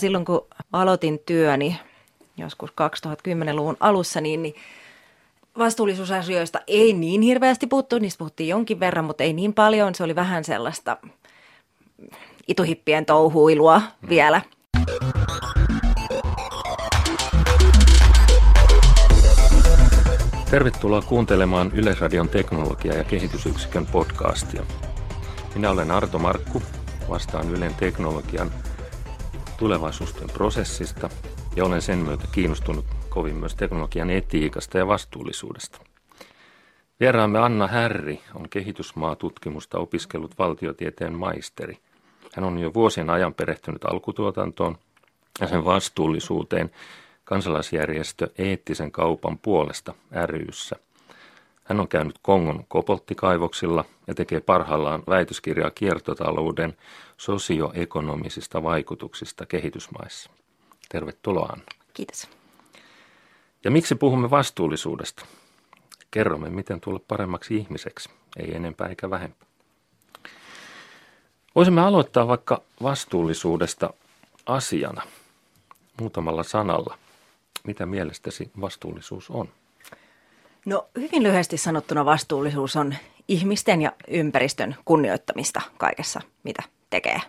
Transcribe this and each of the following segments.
Silloin kun aloitin työni joskus 2010-luvun alussa, niin, niin vastuullisuusasioista ei niin hirveästi puhuttu, niistä puhuttiin jonkin verran, mutta ei niin paljon. Se oli vähän sellaista ituhippien touhuilua mm. vielä. Tervetuloa kuuntelemaan Yleisradion teknologia- ja kehitysyksikön podcastia. Minä olen Arto Markku, vastaan Ylen teknologian tulevaisuustyön prosessista ja olen sen myötä kiinnostunut kovin myös teknologian etiikasta ja vastuullisuudesta. Vieraamme Anna Härri on kehitysmaatutkimusta opiskellut valtiotieteen maisteri. Hän on jo vuosien ajan perehtynyt alkutuotantoon ja sen vastuullisuuteen kansalaisjärjestö Eettisen kaupan puolesta ryssä. Hän on käynyt Kongon kobolttikaivoksilla ja tekee parhaillaan väitöskirjaa kiertotalouden sosioekonomisista vaikutuksista kehitysmaissa. Tervetuloa Anna. Kiitos. Ja miksi puhumme vastuullisuudesta? Kerromme, miten tulla paremmaksi ihmiseksi, ei enempää eikä vähempää. Voisimme aloittaa vaikka vastuullisuudesta asiana muutamalla sanalla. Mitä mielestäsi vastuullisuus on? No hyvin lyhyesti sanottuna vastuullisuus on ihmisten ja ympäristön kunnioittamista kaikessa, mitä tekee.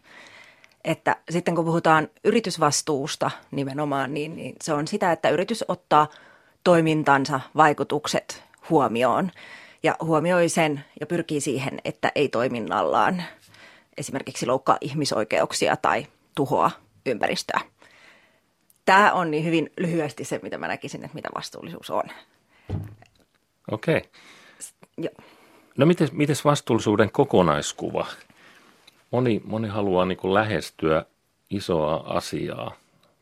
Että sitten kun puhutaan yritysvastuusta nimenomaan, niin, niin se on sitä, että yritys ottaa toimintansa vaikutukset huomioon ja huomioi sen ja pyrkii siihen, että ei toiminnallaan esimerkiksi loukkaa ihmisoikeuksia tai tuhoa ympäristöä. Tämä on niin hyvin lyhyesti se, mitä mä näkisin, että mitä vastuullisuus on. Okei. Okay. No miten, miten vastuullisuuden kokonaiskuva? Moni, moni haluaa niin kuin lähestyä isoa asiaa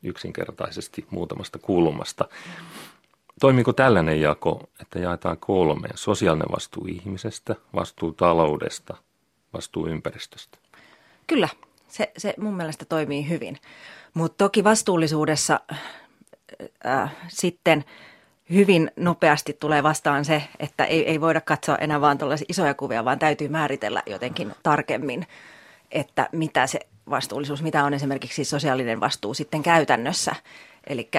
yksinkertaisesti muutamasta kulmasta. Toimiiko tällainen jako, että jaetaan kolmeen? Sosiaalinen vastuu ihmisestä, vastuu taloudesta, vastuu ympäristöstä. Kyllä, se, se mun mielestä toimii hyvin. Mutta toki vastuullisuudessa äh, sitten – hyvin nopeasti tulee vastaan se, että ei, ei voida katsoa enää vaan tällaisia isoja kuvia, vaan täytyy määritellä jotenkin tarkemmin, että mitä se vastuullisuus, mitä on esimerkiksi sosiaalinen vastuu sitten käytännössä. Eli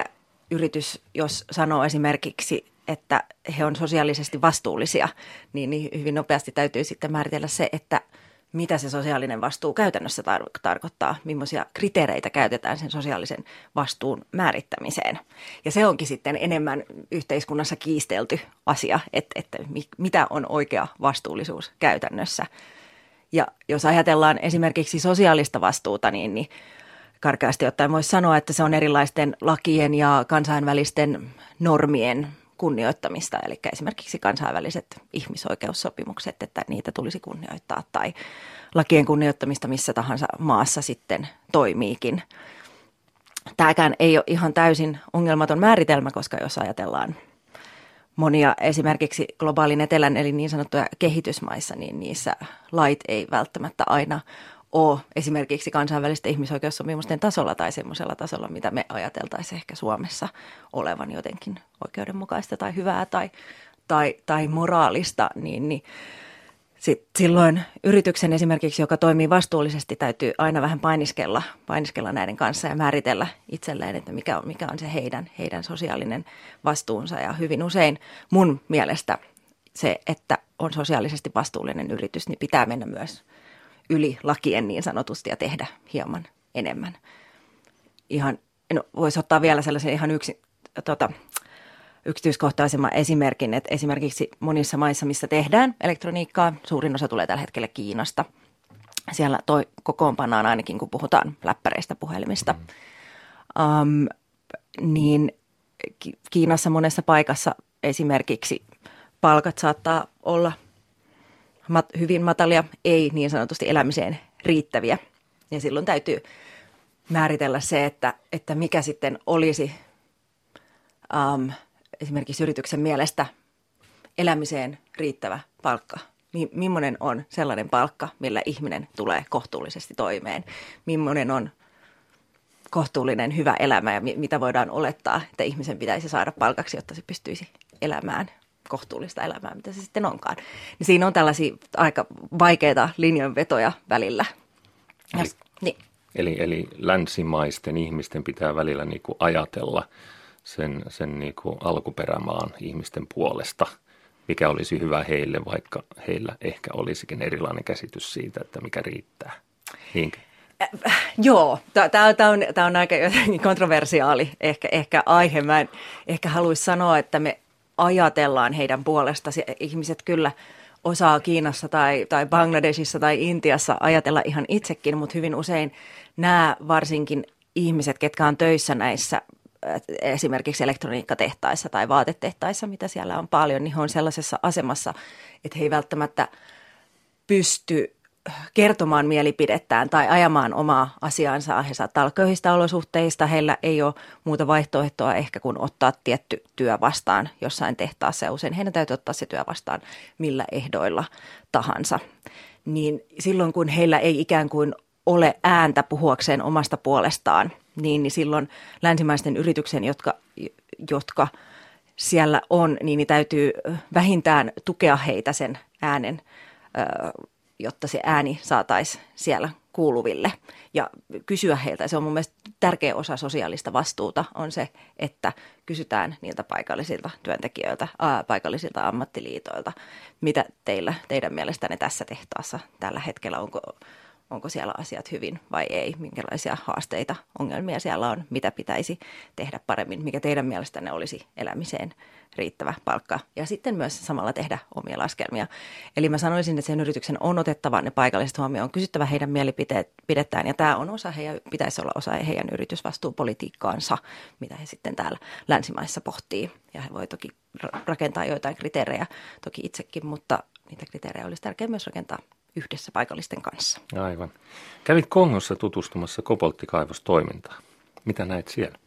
yritys, jos sanoo esimerkiksi, että he on sosiaalisesti vastuullisia, niin, niin hyvin nopeasti täytyy sitten määritellä se, että – mitä se sosiaalinen vastuu käytännössä tar- tarkoittaa, millaisia kriteereitä käytetään sen sosiaalisen vastuun määrittämiseen. Ja se onkin sitten enemmän yhteiskunnassa kiistelty asia, että, että mitä on oikea vastuullisuus käytännössä. Ja jos ajatellaan esimerkiksi sosiaalista vastuuta, niin, niin karkeasti ottaen voisi sanoa, että se on erilaisten lakien ja kansainvälisten normien kunnioittamista, eli esimerkiksi kansainväliset ihmisoikeussopimukset, että niitä tulisi kunnioittaa tai lakien kunnioittamista missä tahansa maassa sitten toimiikin. Tämäkään ei ole ihan täysin ongelmaton määritelmä, koska jos ajatellaan monia esimerkiksi globaalin etelän eli niin sanottuja kehitysmaissa, niin niissä lait ei välttämättä aina ole esimerkiksi kansainvälisten ihmisoikeussopimusten tasolla tai semmoisella tasolla, mitä me ajateltaisiin ehkä Suomessa olevan jotenkin oikeudenmukaista tai hyvää tai, tai, tai moraalista, niin, niin sit silloin yrityksen esimerkiksi, joka toimii vastuullisesti, täytyy aina vähän painiskella, painiskella näiden kanssa ja määritellä itselleen, että mikä on, mikä on se heidän, heidän sosiaalinen vastuunsa. Ja hyvin usein mun mielestä se, että on sosiaalisesti vastuullinen yritys, niin pitää mennä myös – yli lakien niin sanotusti ja tehdä hieman enemmän. Ihan, no, voisi ottaa vielä sellaisen ihan yksi, tota, yksityiskohtaisemman esimerkin, että esimerkiksi monissa maissa, missä tehdään elektroniikkaa, suurin osa tulee tällä hetkellä Kiinasta. Siellä toi kokoonpannaan ainakin, kun puhutaan läppäreistä puhelimista. Um, niin Kiinassa monessa paikassa esimerkiksi palkat saattaa olla – mat, hyvin matalia, ei niin sanotusti elämiseen riittäviä. Ja silloin täytyy määritellä se, että, että mikä sitten olisi um, esimerkiksi yrityksen mielestä elämiseen riittävä palkka. Millainen on sellainen palkka, millä ihminen tulee kohtuullisesti toimeen? Millainen on kohtuullinen hyvä elämä ja mitä voidaan olettaa, että ihmisen pitäisi saada palkaksi, jotta se pystyisi elämään kohtuullista elämää, mitä se sitten onkaan. Niin siinä on tällaisia aika vaikeita linjanvetoja välillä. Eli, niin. Eli, eli länsimaisten ihmisten pitää välillä niin kuin ajatella sen, sen niin kuin alkuperämaan ihmisten puolesta, mikä olisi hyvä heille, vaikka heillä ehkä olisikin erilainen käsitys siitä, että mikä riittää. Niinkö? Äh, joo, tämä on, tää on aika kontroversiaali ehkä, ehkä aihe. Mä en ehkä haluaisi sanoa, että me ajatellaan heidän puolesta. Ihmiset kyllä osaa Kiinassa tai, tai Bangladesissa tai Intiassa ajatella ihan itsekin, mutta hyvin usein nämä varsinkin ihmiset, ketkä on töissä näissä äh, esimerkiksi elektroniikkatehtaissa tai vaatetehtaissa, mitä siellä on paljon, niin he on sellaisessa asemassa, että he ei välttämättä pysty kertomaan mielipidettään tai ajamaan omaa asiaansa. He saattaa köyhistä olosuhteista, heillä ei ole muuta vaihtoehtoa ehkä kuin ottaa tietty työ vastaan jossain tehtaassa ja usein heidän täytyy ottaa se työ vastaan millä ehdoilla tahansa. Niin silloin kun heillä ei ikään kuin ole ääntä puhuakseen omasta puolestaan, niin, niin silloin länsimaisten yrityksen, jotka, jotka siellä on, niin, niin täytyy vähintään tukea heitä sen äänen jotta se ääni saataisiin siellä kuuluville ja kysyä heiltä. Se on mun mielestä tärkeä osa sosiaalista vastuuta on se, että kysytään niiltä paikallisilta työntekijöiltä, ää, paikallisilta ammattiliitoilta, mitä teillä, teidän mielestänne tässä tehtaassa tällä hetkellä, onko, onko siellä asiat hyvin vai ei, minkälaisia haasteita, ongelmia siellä on, mitä pitäisi tehdä paremmin, mikä teidän mielestänne olisi elämiseen riittävä palkka. Ja sitten myös samalla tehdä omia laskelmia. Eli mä sanoisin, että sen yrityksen on otettava ne paikalliset huomioon, on kysyttävä heidän mielipidettään ja tämä on osa heidän, pitäisi olla osa heidän yritysvastuupolitiikkaansa, mitä he sitten täällä länsimaissa pohtii. Ja he voi toki rakentaa joitain kriteerejä toki itsekin, mutta niitä kriteerejä olisi tärkeää myös rakentaa yhdessä paikallisten kanssa. Aivan. Kävit Kongossa tutustumassa kobolttikaivostoimintaan. Mitä näet siellä?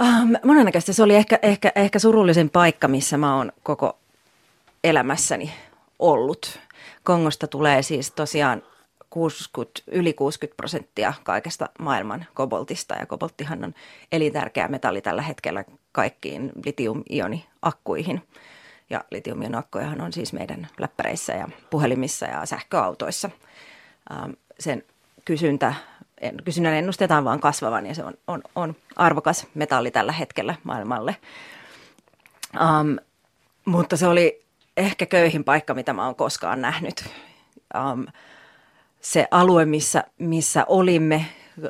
Um, monennäköistä. Se oli ehkä, ehkä, ehkä surullisin paikka, missä mä oon koko elämässäni ollut. Kongosta tulee siis tosiaan 60, yli 60 prosenttia kaikesta maailman koboltista ja kobolttihan on elintärkeä metalli tällä hetkellä kaikkiin litium-ioni-akkuihin. Ja litium-ioni-akkujahan on siis meidän läppäreissä ja puhelimissa ja sähköautoissa. Um, sen kysyntä kysynnän ennustetaan vaan kasvavan ja se on, on, on arvokas metalli tällä hetkellä maailmalle. Um, mutta se oli ehkä köyhin paikka, mitä mä oon koskaan nähnyt. Um, se alue, missä, missä olimme,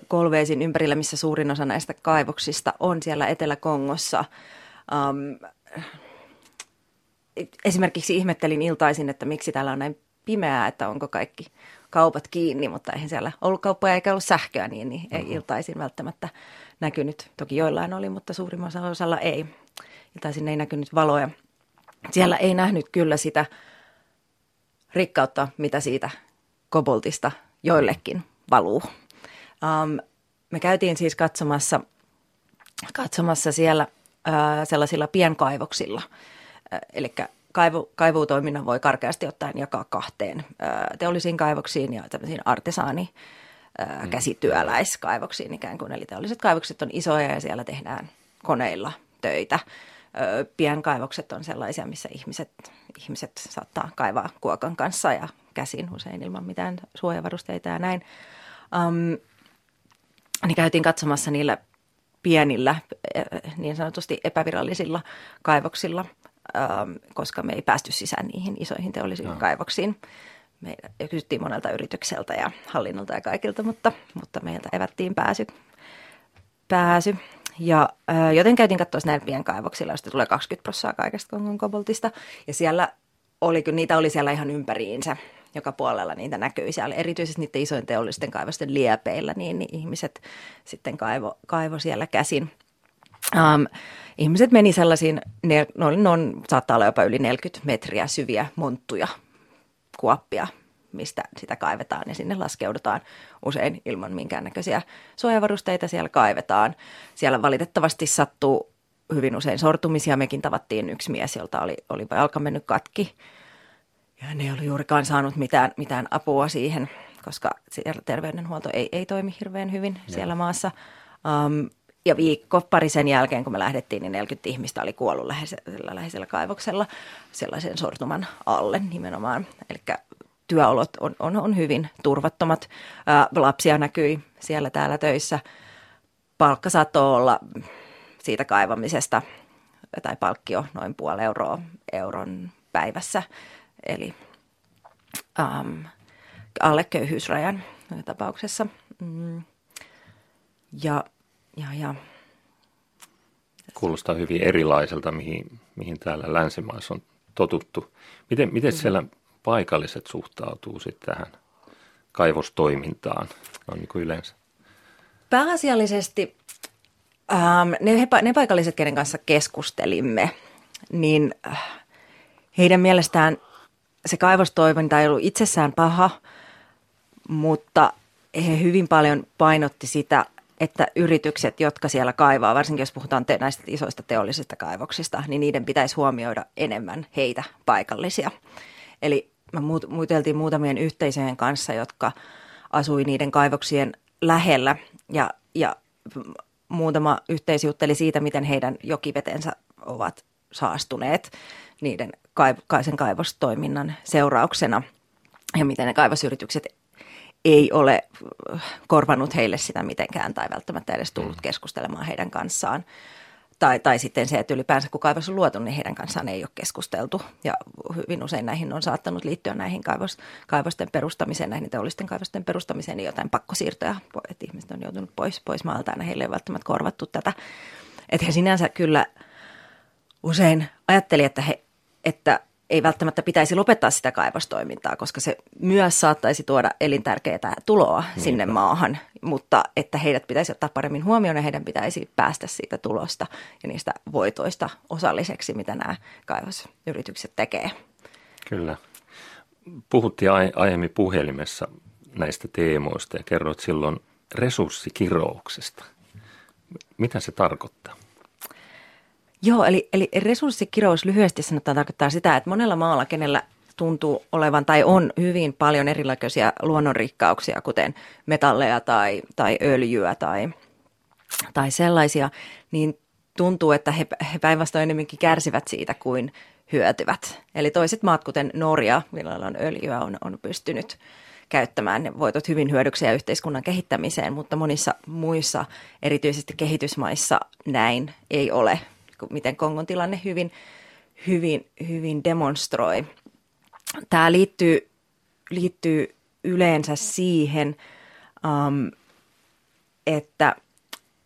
Kolveesin ympärillä, missä suurin osa näistä kaivoksista on siellä Etelä-Kongossa. Um, esimerkiksi ihmettelin iltaisin, että miksi täällä on näin pimeää, että onko kaikki kaupat kiinni, mutta eihän siellä ollut kauppoja eikä ollut sähköä, niin, niin ei mm-hmm. iltaisin välttämättä näkynyt. Toki joillain oli, mutta suurimmassa osalla ei. Iltaisin ei näkynyt valoja. Siellä ei nähnyt kyllä sitä rikkautta, mitä siitä koboltista joillekin valuu. Um, me käytiin siis katsomassa, katsomassa siellä uh, sellaisilla pienkaivoksilla, eli kaivu, kaivuutoiminnan voi karkeasti ottaen jakaa kahteen teollisiin kaivoksiin ja tämmöisiin artesaani mm. käsityöläiskaivoksiin ikään kuin. Eli teolliset kaivokset on isoja ja siellä tehdään koneilla töitä. Pienkaivokset on sellaisia, missä ihmiset, ihmiset saattaa kaivaa kuokan kanssa ja käsin usein ilman mitään suojavarusteita ja näin. Um, niin käytiin katsomassa niillä pienillä, niin sanotusti epävirallisilla kaivoksilla – koska me ei päästy sisään niihin isoihin teollisiin no. kaivoksiin. Me kysyttiin monelta yritykseltä ja hallinnolta ja kaikilta, mutta, mutta meiltä evättiin pääsy. pääsy. Ja äh, joten käytiin katsoa näillä pienkaivoksilla, joista tulee 20 prosenttia kaikesta Kongon koboltista. Ja siellä oli, kun niitä oli siellä ihan ympäriinsä, joka puolella niitä näkyi siellä, erityisesti niiden isojen teollisten kaivosten liepeillä, niin, niin ihmiset sitten kaivo, kaivo siellä käsin. Um, ihmiset meni sellaisiin, ne, no, ne on, saattaa olla jopa yli 40 metriä syviä monttuja, kuoppia, mistä sitä kaivetaan ja sinne laskeudutaan usein ilman minkäännäköisiä suojavarusteita siellä kaivetaan. Siellä valitettavasti sattuu hyvin usein sortumisia. Mekin tavattiin yksi mies, jolta oli, oli jalka mennyt katki ja ne ei ollut juurikaan saanut mitään, mitään apua siihen, koska terveydenhuolto ei, ei toimi hirveän hyvin ja. siellä maassa. Um, ja viikko pari sen jälkeen, kun me lähdettiin, niin 40 ihmistä oli kuollut läheisellä, läheisellä kaivoksella sellaisen sortuman alle nimenomaan. Eli työolot on, on, on hyvin turvattomat. Ää, lapsia näkyi siellä täällä töissä. Palkka saattoi olla siitä kaivamisesta tai palkkio noin puoli euroa euron päivässä, eli ähm, alle köyhyysrajan tapauksessa. Mm. Ja, ja, ja. Kuulostaa hyvin erilaiselta, mihin, mihin täällä länsimaissa on totuttu. Miten, miten siellä paikalliset suhtautuu sitten tähän kaivostoimintaan no niin kuin yleensä? Pääasiallisesti ähm, ne, ne paikalliset, kenen kanssa keskustelimme, niin äh, heidän mielestään se kaivostoiminta ei ollut itsessään paha, mutta he hyvin paljon painotti sitä, että yritykset, jotka siellä kaivaa, varsinkin jos puhutaan te- näistä isoista teollisista kaivoksista, niin niiden pitäisi huomioida enemmän heitä paikallisia. Eli me muuteltiin muutamien yhteisöjen kanssa, jotka asui niiden kaivoksien lähellä ja, ja muutama yhteisö jutteli siitä, miten heidän jokivetensä ovat saastuneet niiden kaiv- sen kaivostoiminnan seurauksena ja miten ne kaivosyritykset ei ole korvanut heille sitä mitenkään tai välttämättä edes tullut mm. keskustelemaan heidän kanssaan. Tai, tai sitten se, että ylipäänsä kun kaivos on luotu, niin heidän kanssaan ei ole keskusteltu. Ja hyvin usein näihin on saattanut liittyä näihin kaivos, kaivosten perustamiseen, näihin teollisten kaivosten perustamiseen, niin jotain pakkosiirtoja, että ihmiset on joutunut pois, pois maalta ja heille ei välttämättä korvattu tätä. Että he sinänsä kyllä usein ajatteli, että, he, että ei välttämättä pitäisi lopettaa sitä kaivostoimintaa, koska se myös saattaisi tuoda elintärkeää tuloa Niinpä. sinne maahan, mutta että heidät pitäisi ottaa paremmin huomioon ja heidän pitäisi päästä siitä tulosta ja niistä voitoista osalliseksi, mitä nämä kaivosyritykset tekee. Kyllä. Puhuttiin aiemmin puhelimessa näistä teemoista ja kerroit silloin resurssikirouksesta. Mitä se tarkoittaa? Joo, eli, eli resurssikirous lyhyesti sanotaan tarkoittaa sitä, että monella maalla, kenellä tuntuu olevan tai on hyvin paljon erilaisia luonnonrikkauksia, kuten metalleja tai, tai öljyä tai, tai sellaisia, niin tuntuu, että he, he päinvastoin enemmänkin kärsivät siitä kuin hyötyvät. Eli toiset maat, kuten Norja, millä on öljyä, on, on pystynyt käyttämään ne voitot hyvin hyödyksi ja yhteiskunnan kehittämiseen, mutta monissa muissa, erityisesti kehitysmaissa, näin ei ole miten Kongon tilanne hyvin, hyvin, hyvin demonstroi. Tämä liittyy, liittyy yleensä siihen, um, että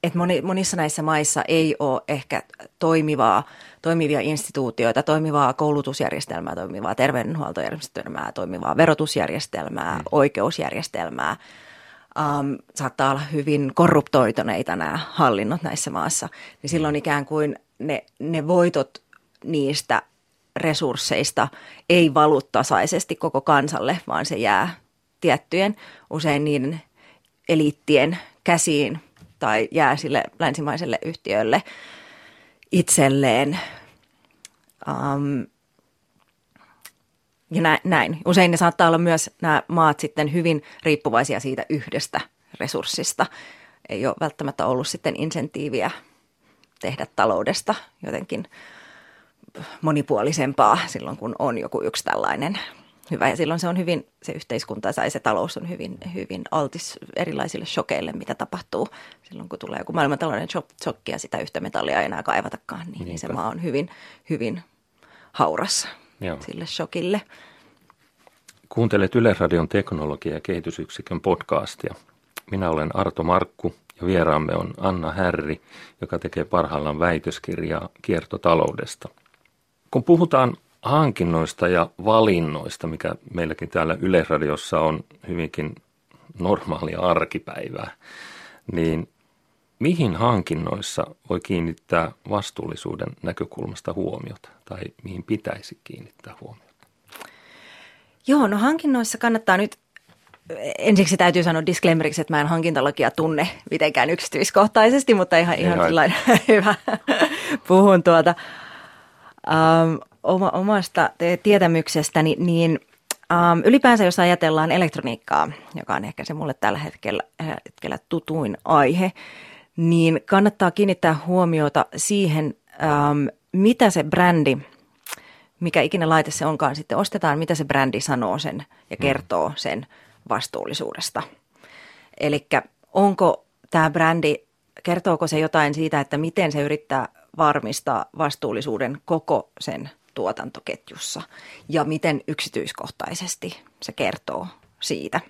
että moni, monissa näissä maissa ei ole ehkä toimivaa, toimivia instituutioita, toimivaa koulutusjärjestelmää, toimivaa terveydenhuoltojärjestelmää, toimivaa verotusjärjestelmää, mm. oikeusjärjestelmää. Um, saattaa olla hyvin korruptoituneita nämä hallinnot näissä maassa. Niin silloin ikään kuin ne, ne voitot niistä resursseista ei valu tasaisesti koko kansalle, vaan se jää tiettyjen, usein niiden eliittien käsiin tai jää sille länsimaiselle yhtiölle itselleen. Um, ja näin. Usein ne saattaa olla myös nämä maat sitten hyvin riippuvaisia siitä yhdestä resurssista. Ei ole välttämättä ollut sitten insentiiviä tehdä taloudesta jotenkin monipuolisempaa silloin, kun on joku yksi tällainen hyvä. Ja silloin se on hyvin, se yhteiskunta tai se talous on hyvin, hyvin altis erilaisille shokeille, mitä tapahtuu silloin, kun tulee joku maailmantalouden shokki ja sitä yhtä metallia ei enää kaivatakaan, niin, niin se maa on hyvin, hyvin hauras Joo. sille shokille. Kuuntelet Yleisradion teknologia- ja kehitysyksikön podcastia. Minä olen Arto Markku ja vieraamme on Anna Härri, joka tekee parhaillaan väitöskirjaa kiertotaloudesta. Kun puhutaan hankinnoista ja valinnoista, mikä meilläkin täällä Yleisradiossa on hyvinkin normaalia arkipäivää, niin mihin hankinnoissa voi kiinnittää vastuullisuuden näkökulmasta huomiota tai mihin pitäisi kiinnittää huomiota? Joo, no hankinnoissa kannattaa nyt ensiksi täytyy sanoa disclaimeriksi, että mä en hankintalakia tunne mitenkään yksityiskohtaisesti, mutta ihan, ihan hyvä. Puhun tuota. Um, oma, omasta tietämyksestäni, niin um, ylipäänsä jos ajatellaan elektroniikkaa, joka on ehkä se mulle tällä hetkellä, hetkellä tutuin aihe, niin kannattaa kiinnittää huomiota siihen, um, mitä se brändi mikä ikinä laite se onkaan sitten ostetaan, mitä se brändi sanoo sen ja kertoo sen vastuullisuudesta. Eli onko tämä brändi, kertooko se jotain siitä, että miten se yrittää varmistaa vastuullisuuden koko sen tuotantoketjussa ja miten yksityiskohtaisesti se kertoo siitä.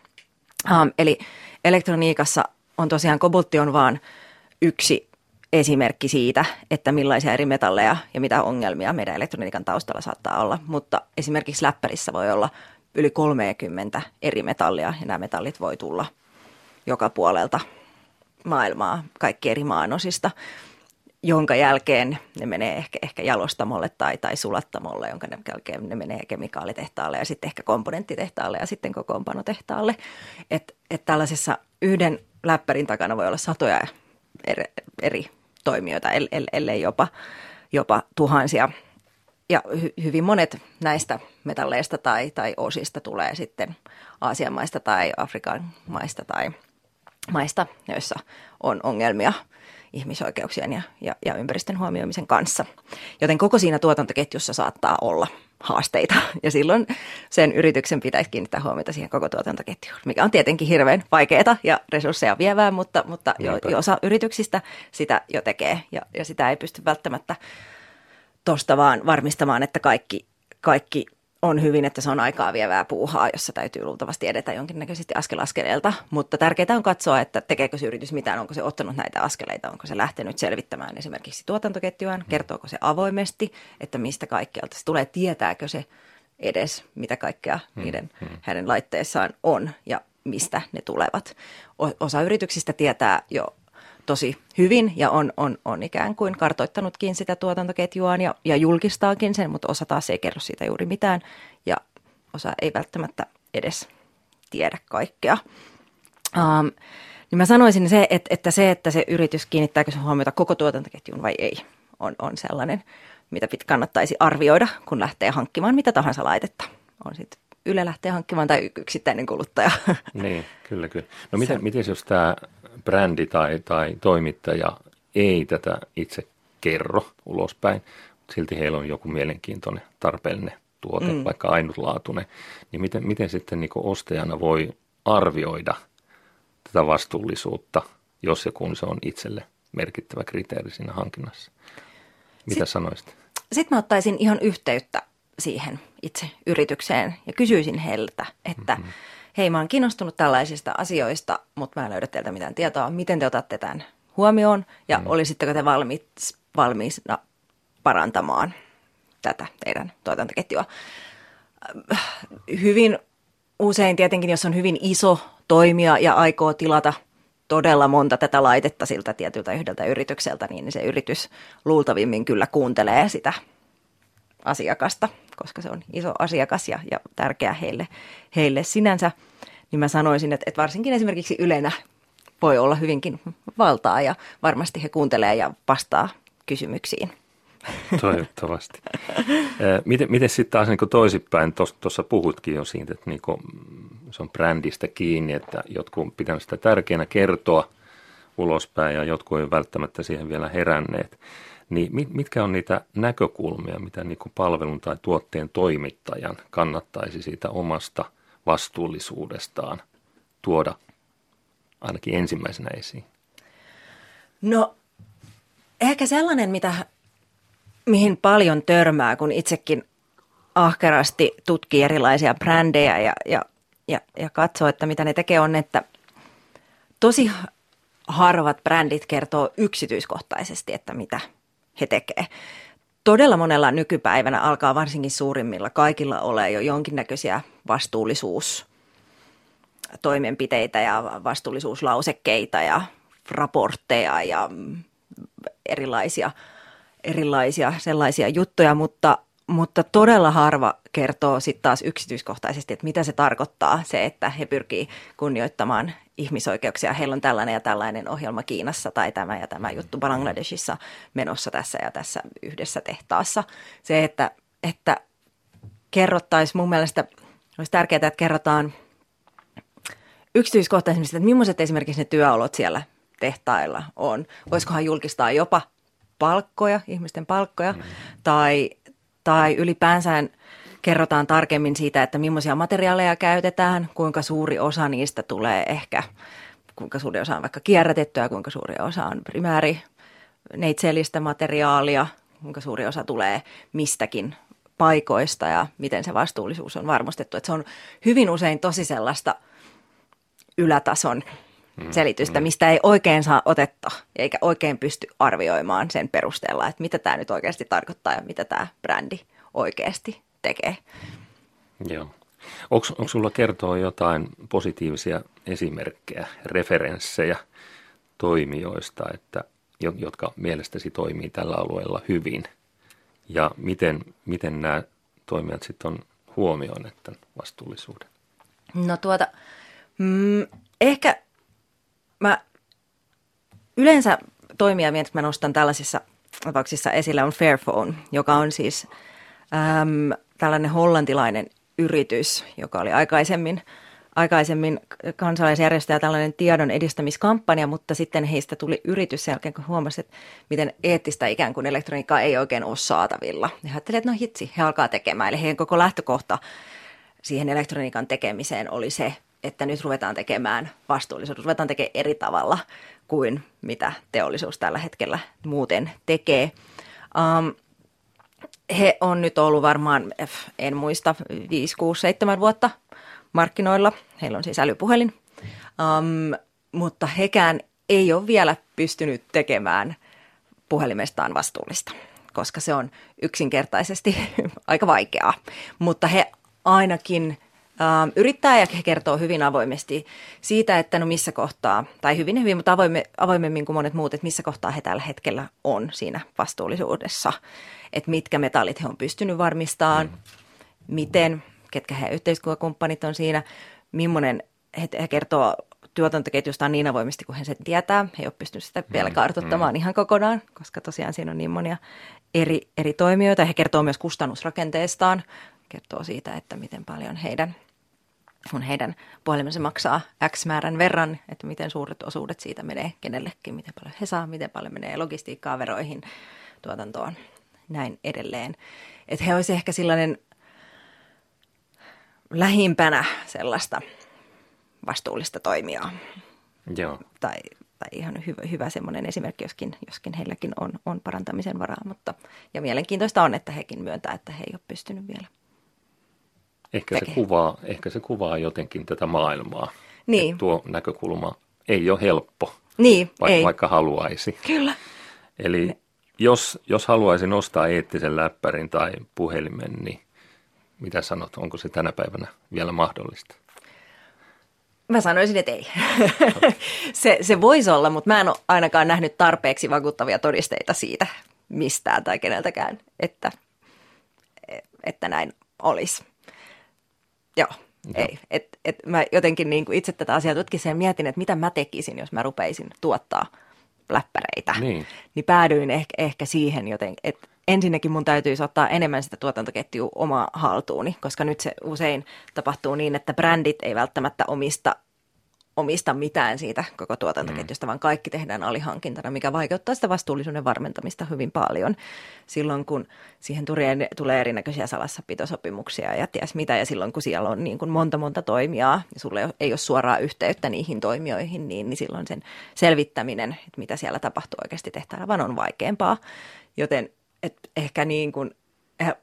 Um, eli elektroniikassa on tosiaan koboltti on vaan yksi esimerkki siitä, että millaisia eri metalleja ja mitä ongelmia meidän elektroniikan taustalla saattaa olla. Mutta esimerkiksi läppärissä voi olla yli 30 eri metallia ja nämä metallit voi tulla joka puolelta maailmaa, kaikki eri maanosista, jonka jälkeen ne menee ehkä, ehkä jalostamolle tai, tai sulattamolle, jonka jälkeen ne menee kemikaalitehtaalle ja sitten ehkä komponenttitehtaalle ja sitten kokoonpanotehtaalle. Että et tällaisessa yhden läppärin takana voi olla satoja eri, eri toimijoita, ellei jopa, jopa tuhansia. Ja hy, hyvin monet näistä metalleista tai, tai osista tulee sitten Aasian maista tai Afrikan maista tai maista, joissa on ongelmia ihmisoikeuksien ja, ja, ja ympäristön huomioimisen kanssa. Joten koko siinä tuotantoketjussa saattaa olla haasteita ja silloin sen yrityksen pitäisi kiinnittää huomiota siihen koko tuotantoketjuun, mikä on tietenkin hirveän vaikeaa ja resursseja vievää, mutta, mutta jo, jo osa yrityksistä sitä jo tekee ja, ja sitä ei pysty välttämättä tuosta vaan varmistamaan, että kaikki, kaikki on hyvin, että se on aikaa vievää puuhaa, jossa täytyy luultavasti edetä jonkinnäköisesti askel askeleelta. Mutta tärkeää on katsoa, että tekeekö se yritys mitään, onko se ottanut näitä askeleita, onko se lähtenyt selvittämään esimerkiksi tuotantoketjuaan, kertooko se avoimesti, että mistä kaikkialta se tulee, tietääkö se edes, mitä kaikkea hmm, niiden hmm. hänen laitteessaan on ja mistä ne tulevat. Osa yrityksistä tietää jo tosi hyvin ja on, on, on ikään kuin kartoittanutkin sitä tuotantoketjuaan ja, ja julkistaakin sen, mutta osa taas ei kerro siitä juuri mitään ja osa ei välttämättä edes tiedä kaikkea. Um, niin mä sanoisin se, että, että se, että se yritys kiinnittääkö se huomiota koko tuotantoketjuun vai ei, on, on sellainen, mitä pit, kannattaisi arvioida, kun lähtee hankkimaan mitä tahansa laitetta. On sitten Yle lähtee hankkimaan tai yksittäinen kuluttaja. Niin, kyllä, kyllä. No miten, miten jos tämä brändi tai, tai toimittaja ei tätä itse kerro ulospäin, silti heillä on joku mielenkiintoinen, tarpeellinen tuote, mm. vaikka ainutlaatuinen, niin miten, miten sitten niin ostajana voi arvioida tätä vastuullisuutta, jos ja kun se on itselle merkittävä kriteeri siinä hankinnassa? Mitä Sitten, sanoisit? Sitten mä ottaisin ihan yhteyttä siihen itse yritykseen ja kysyisin heiltä, että mm-hmm hei mä oon kiinnostunut tällaisista asioista, mutta mä en löydä teiltä mitään tietoa, miten te otatte tämän huomioon ja mm. olisitteko te valmiit, valmiina parantamaan tätä teidän tuotantoketjua. Hyvin usein tietenkin, jos on hyvin iso toimija ja aikoo tilata todella monta tätä laitetta siltä tietyltä yhdeltä yritykseltä, niin se yritys luultavimmin kyllä kuuntelee sitä asiakasta, koska se on iso asiakas ja, ja tärkeä heille, heille sinänsä, niin mä sanoisin, että, että varsinkin esimerkiksi Ylenä voi olla hyvinkin valtaa ja varmasti he kuuntelee ja vastaa kysymyksiin. Toivottavasti. Miten, miten sitten taas niin toisinpäin, tuossa puhutkin jo siitä, että niin kuin, se on brändistä kiinni, että jotkut pitävät sitä tärkeänä kertoa ulospäin ja jotkut ei välttämättä siihen vielä heränneet. Niin mitkä on niitä näkökulmia, mitä niin kuin palvelun tai tuotteen toimittajan kannattaisi siitä omasta vastuullisuudestaan tuoda ainakin ensimmäisenä esiin? No ehkä sellainen, mitä, mihin paljon törmää, kun itsekin ahkerasti tutkii erilaisia brändejä ja, ja, ja, ja katsoo, että mitä ne tekee, on, että tosi harvat brändit kertoo yksityiskohtaisesti, että mitä he tekee. Todella monella nykypäivänä alkaa varsinkin suurimmilla kaikilla ole jo jonkinnäköisiä vastuullisuus toimenpiteitä ja vastuullisuuslausekkeita ja raportteja ja erilaisia, erilaisia sellaisia juttuja, mutta, mutta todella harva kertoo sitten taas yksityiskohtaisesti, että mitä se tarkoittaa se, että he pyrkii kunnioittamaan ihmisoikeuksia. Heillä on tällainen ja tällainen ohjelma Kiinassa tai tämä ja tämä juttu Bangladesissa menossa tässä ja tässä yhdessä tehtaassa. Se, että, että kerrottaisiin mun mielestä, olisi tärkeää, että kerrotaan yksityiskohtaisesti, että millaiset esimerkiksi ne työolot siellä tehtailla on. Voisikohan julkistaa jopa palkkoja, ihmisten palkkoja, mm. tai, tai ylipäänsä kerrotaan tarkemmin siitä, että millaisia materiaaleja käytetään, kuinka suuri osa niistä tulee ehkä, kuinka suuri osa on vaikka kierrätettyä, kuinka suuri osa on primääri neitsellistä materiaalia, kuinka suuri osa tulee mistäkin paikoista ja miten se vastuullisuus on varmistettu. Että se on hyvin usein tosi sellaista ylätason selitystä, mm. mistä ei oikein saa otetta eikä oikein pysty arvioimaan sen perusteella, että mitä tämä nyt oikeasti tarkoittaa ja mitä tämä brändi oikeasti tekee. Joo. Onko, onko sulla kertoa jotain positiivisia esimerkkejä, referenssejä toimijoista, että, jotka mielestäsi toimii tällä alueella hyvin? Ja miten, miten nämä toimijat sitten on huomioineet tämän vastuullisuuden? No tuota, mm, ehkä mä yleensä toimia, mitä mä nostan tällaisissa tapauksissa esille, on Fairphone, joka on siis äm, tällainen hollantilainen yritys, joka oli aikaisemmin, aikaisemmin kansalaisjärjestö ja tällainen tiedon edistämiskampanja, mutta sitten heistä tuli yritys sen jälkeen, kun huomasi, että miten eettistä ikään kuin elektroniikkaa ei oikein ole saatavilla. He ajattelivat, että no hitsi, he alkaa tekemään. Eli heidän koko lähtökohta siihen elektroniikan tekemiseen oli se, että nyt ruvetaan tekemään vastuullisuutta, ruvetaan tekemään eri tavalla kuin mitä teollisuus tällä hetkellä muuten tekee. Um, he on nyt ollut varmaan, en muista, 5, 6, 7 vuotta markkinoilla. Heillä on siis älypuhelin, um, mutta hekään ei ole vielä pystynyt tekemään puhelimestaan vastuullista, koska se on yksinkertaisesti aika vaikeaa. Mutta he ainakin yrittää ja kertoo hyvin avoimesti siitä, että no missä kohtaa, tai hyvin hyvin, mutta avoime, avoimemmin kuin monet muut, että missä kohtaa he tällä hetkellä on siinä vastuullisuudessa, että mitkä metallit he on pystynyt varmistamaan, mm. miten, ketkä he yhteiskuntakumppanit on siinä, millainen, he, he kertoo tuotantoketjusta niin avoimesti kuin he sen tietää. He ei ole pystynyt sitä vielä mm, kartoittamaan mm. ihan kokonaan, koska tosiaan siinä on niin monia eri, eri toimijoita. He kertoo myös kustannusrakenteestaan, kertoo siitä, että miten paljon heidän kun heidän puhelimensa maksaa X määrän verran, että miten suuret osuudet siitä menee kenellekin, miten paljon he saa, miten paljon menee logistiikkaa, veroihin, tuotantoon, näin edelleen. Että he olisivat ehkä sellainen lähimpänä sellaista vastuullista toimijaa. Joo. Tai, tai ihan hyvä, hyvä semmoinen esimerkki, joskin, joskin heilläkin on, on parantamisen varaa. Mutta, ja mielenkiintoista on, että hekin myöntää, että he ei ole pystynyt vielä – Ehkä se, kuvaa, ehkä se kuvaa jotenkin tätä maailmaa. Niin. tuo näkökulma ei ole helppo, niin, vaikka, ei. vaikka haluaisi. Kyllä. Eli jos, jos haluaisin ostaa eettisen läppärin tai puhelimen, niin mitä sanot, onko se tänä päivänä vielä mahdollista? Mä sanoisin, että ei. se, se voisi olla, mutta mä en ole ainakaan nähnyt tarpeeksi vakuuttavia todisteita siitä mistään tai keneltäkään, että, että näin olisi. Joo, Joo. ei. Et, et mä jotenkin niin kuin itse tätä asiaa tutkisin ja mietin, että mitä mä tekisin, jos mä rupeisin tuottaa läppäreitä. Niin, niin päädyin ehkä, ehkä siihen joten, että ensinnäkin mun täytyisi ottaa enemmän sitä tuotantoketjua oma haltuuni, koska nyt se usein tapahtuu niin, että brändit ei välttämättä omista omista mitään siitä koko tuotantoketjusta, mm. vaan kaikki tehdään alihankintana, mikä vaikeuttaa sitä vastuullisuuden varmentamista hyvin paljon. Silloin kun siihen tulee, tulee erinäköisiä salassapitosopimuksia ja ties mitä, ja silloin kun siellä on niin kuin monta monta toimijaa, ja sulle ei ole suoraa yhteyttä niihin toimijoihin, niin, niin silloin sen selvittäminen, että mitä siellä tapahtuu oikeasti tehtävä, vaan on vaikeampaa. Joten et ehkä niin kuin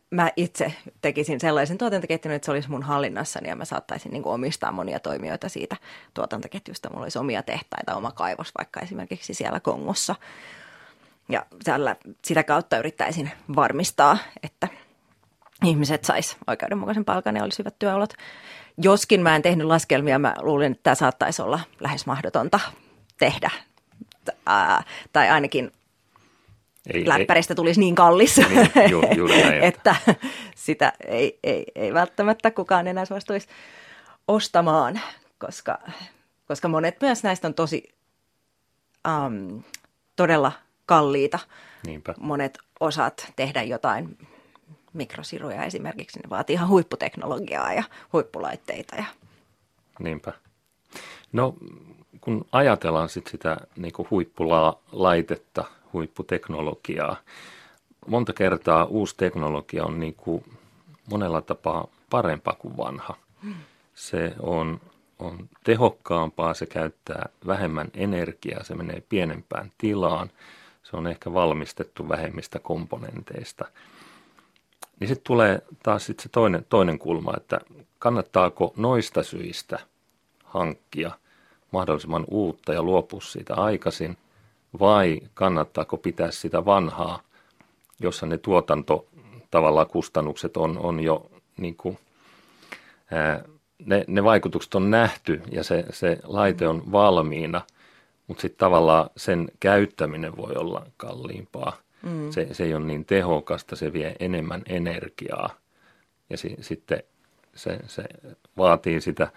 mä itse tekisin sellaisen tuotantoketjun, että se olisi mun hallinnassani ja mä saattaisin niin kuin omistaa monia toimijoita siitä tuotantoketjusta. Mulla olisi omia tehtaita, oma kaivos vaikka esimerkiksi siellä Kongossa. Ja tällä, sitä kautta yrittäisin varmistaa, että ihmiset sais oikeudenmukaisen palkan ja olisi hyvät työolot. Joskin mä en tehnyt laskelmia, mä luulin, että tämä saattaisi olla lähes mahdotonta tehdä. Ää, tai ainakin ei, läppäristä ei. tulisi niin kallis, niin, ju, juuri näin, että sitä ei, ei, ei välttämättä kukaan enää suostuisi ostamaan, koska, koska monet myös näistä on tosi um, todella kalliita. Niinpä. Monet osat tehdä jotain mikrosiruja esimerkiksi, ne vaatii ihan huipputeknologiaa ja huippulaitteita. Ja... Niinpä. No kun ajatellaan sit sitä niin huippulaitetta, huipputeknologiaa. monta kertaa uusi teknologia on niin kuin monella tapaa parempaa kuin vanha. Se on, on tehokkaampaa, se käyttää vähemmän energiaa, se menee pienempään tilaan, se on ehkä valmistettu vähemmistä komponenteista. Niin sitten tulee taas sit se toinen, toinen kulma, että kannattaako noista syistä hankkia mahdollisimman uutta ja luopua siitä aikaisin, vai kannattaako pitää sitä vanhaa, jossa ne tuotanto tavallaan kustannukset on, on jo niin kuin, ää, ne, ne vaikutukset on nähty ja se, se laite on valmiina, mutta sitten tavallaan sen käyttäminen voi olla kalliimpaa. Mm. Se, se ei ole niin tehokasta, se vie enemmän energiaa ja si, sitten se, se vaatii sitä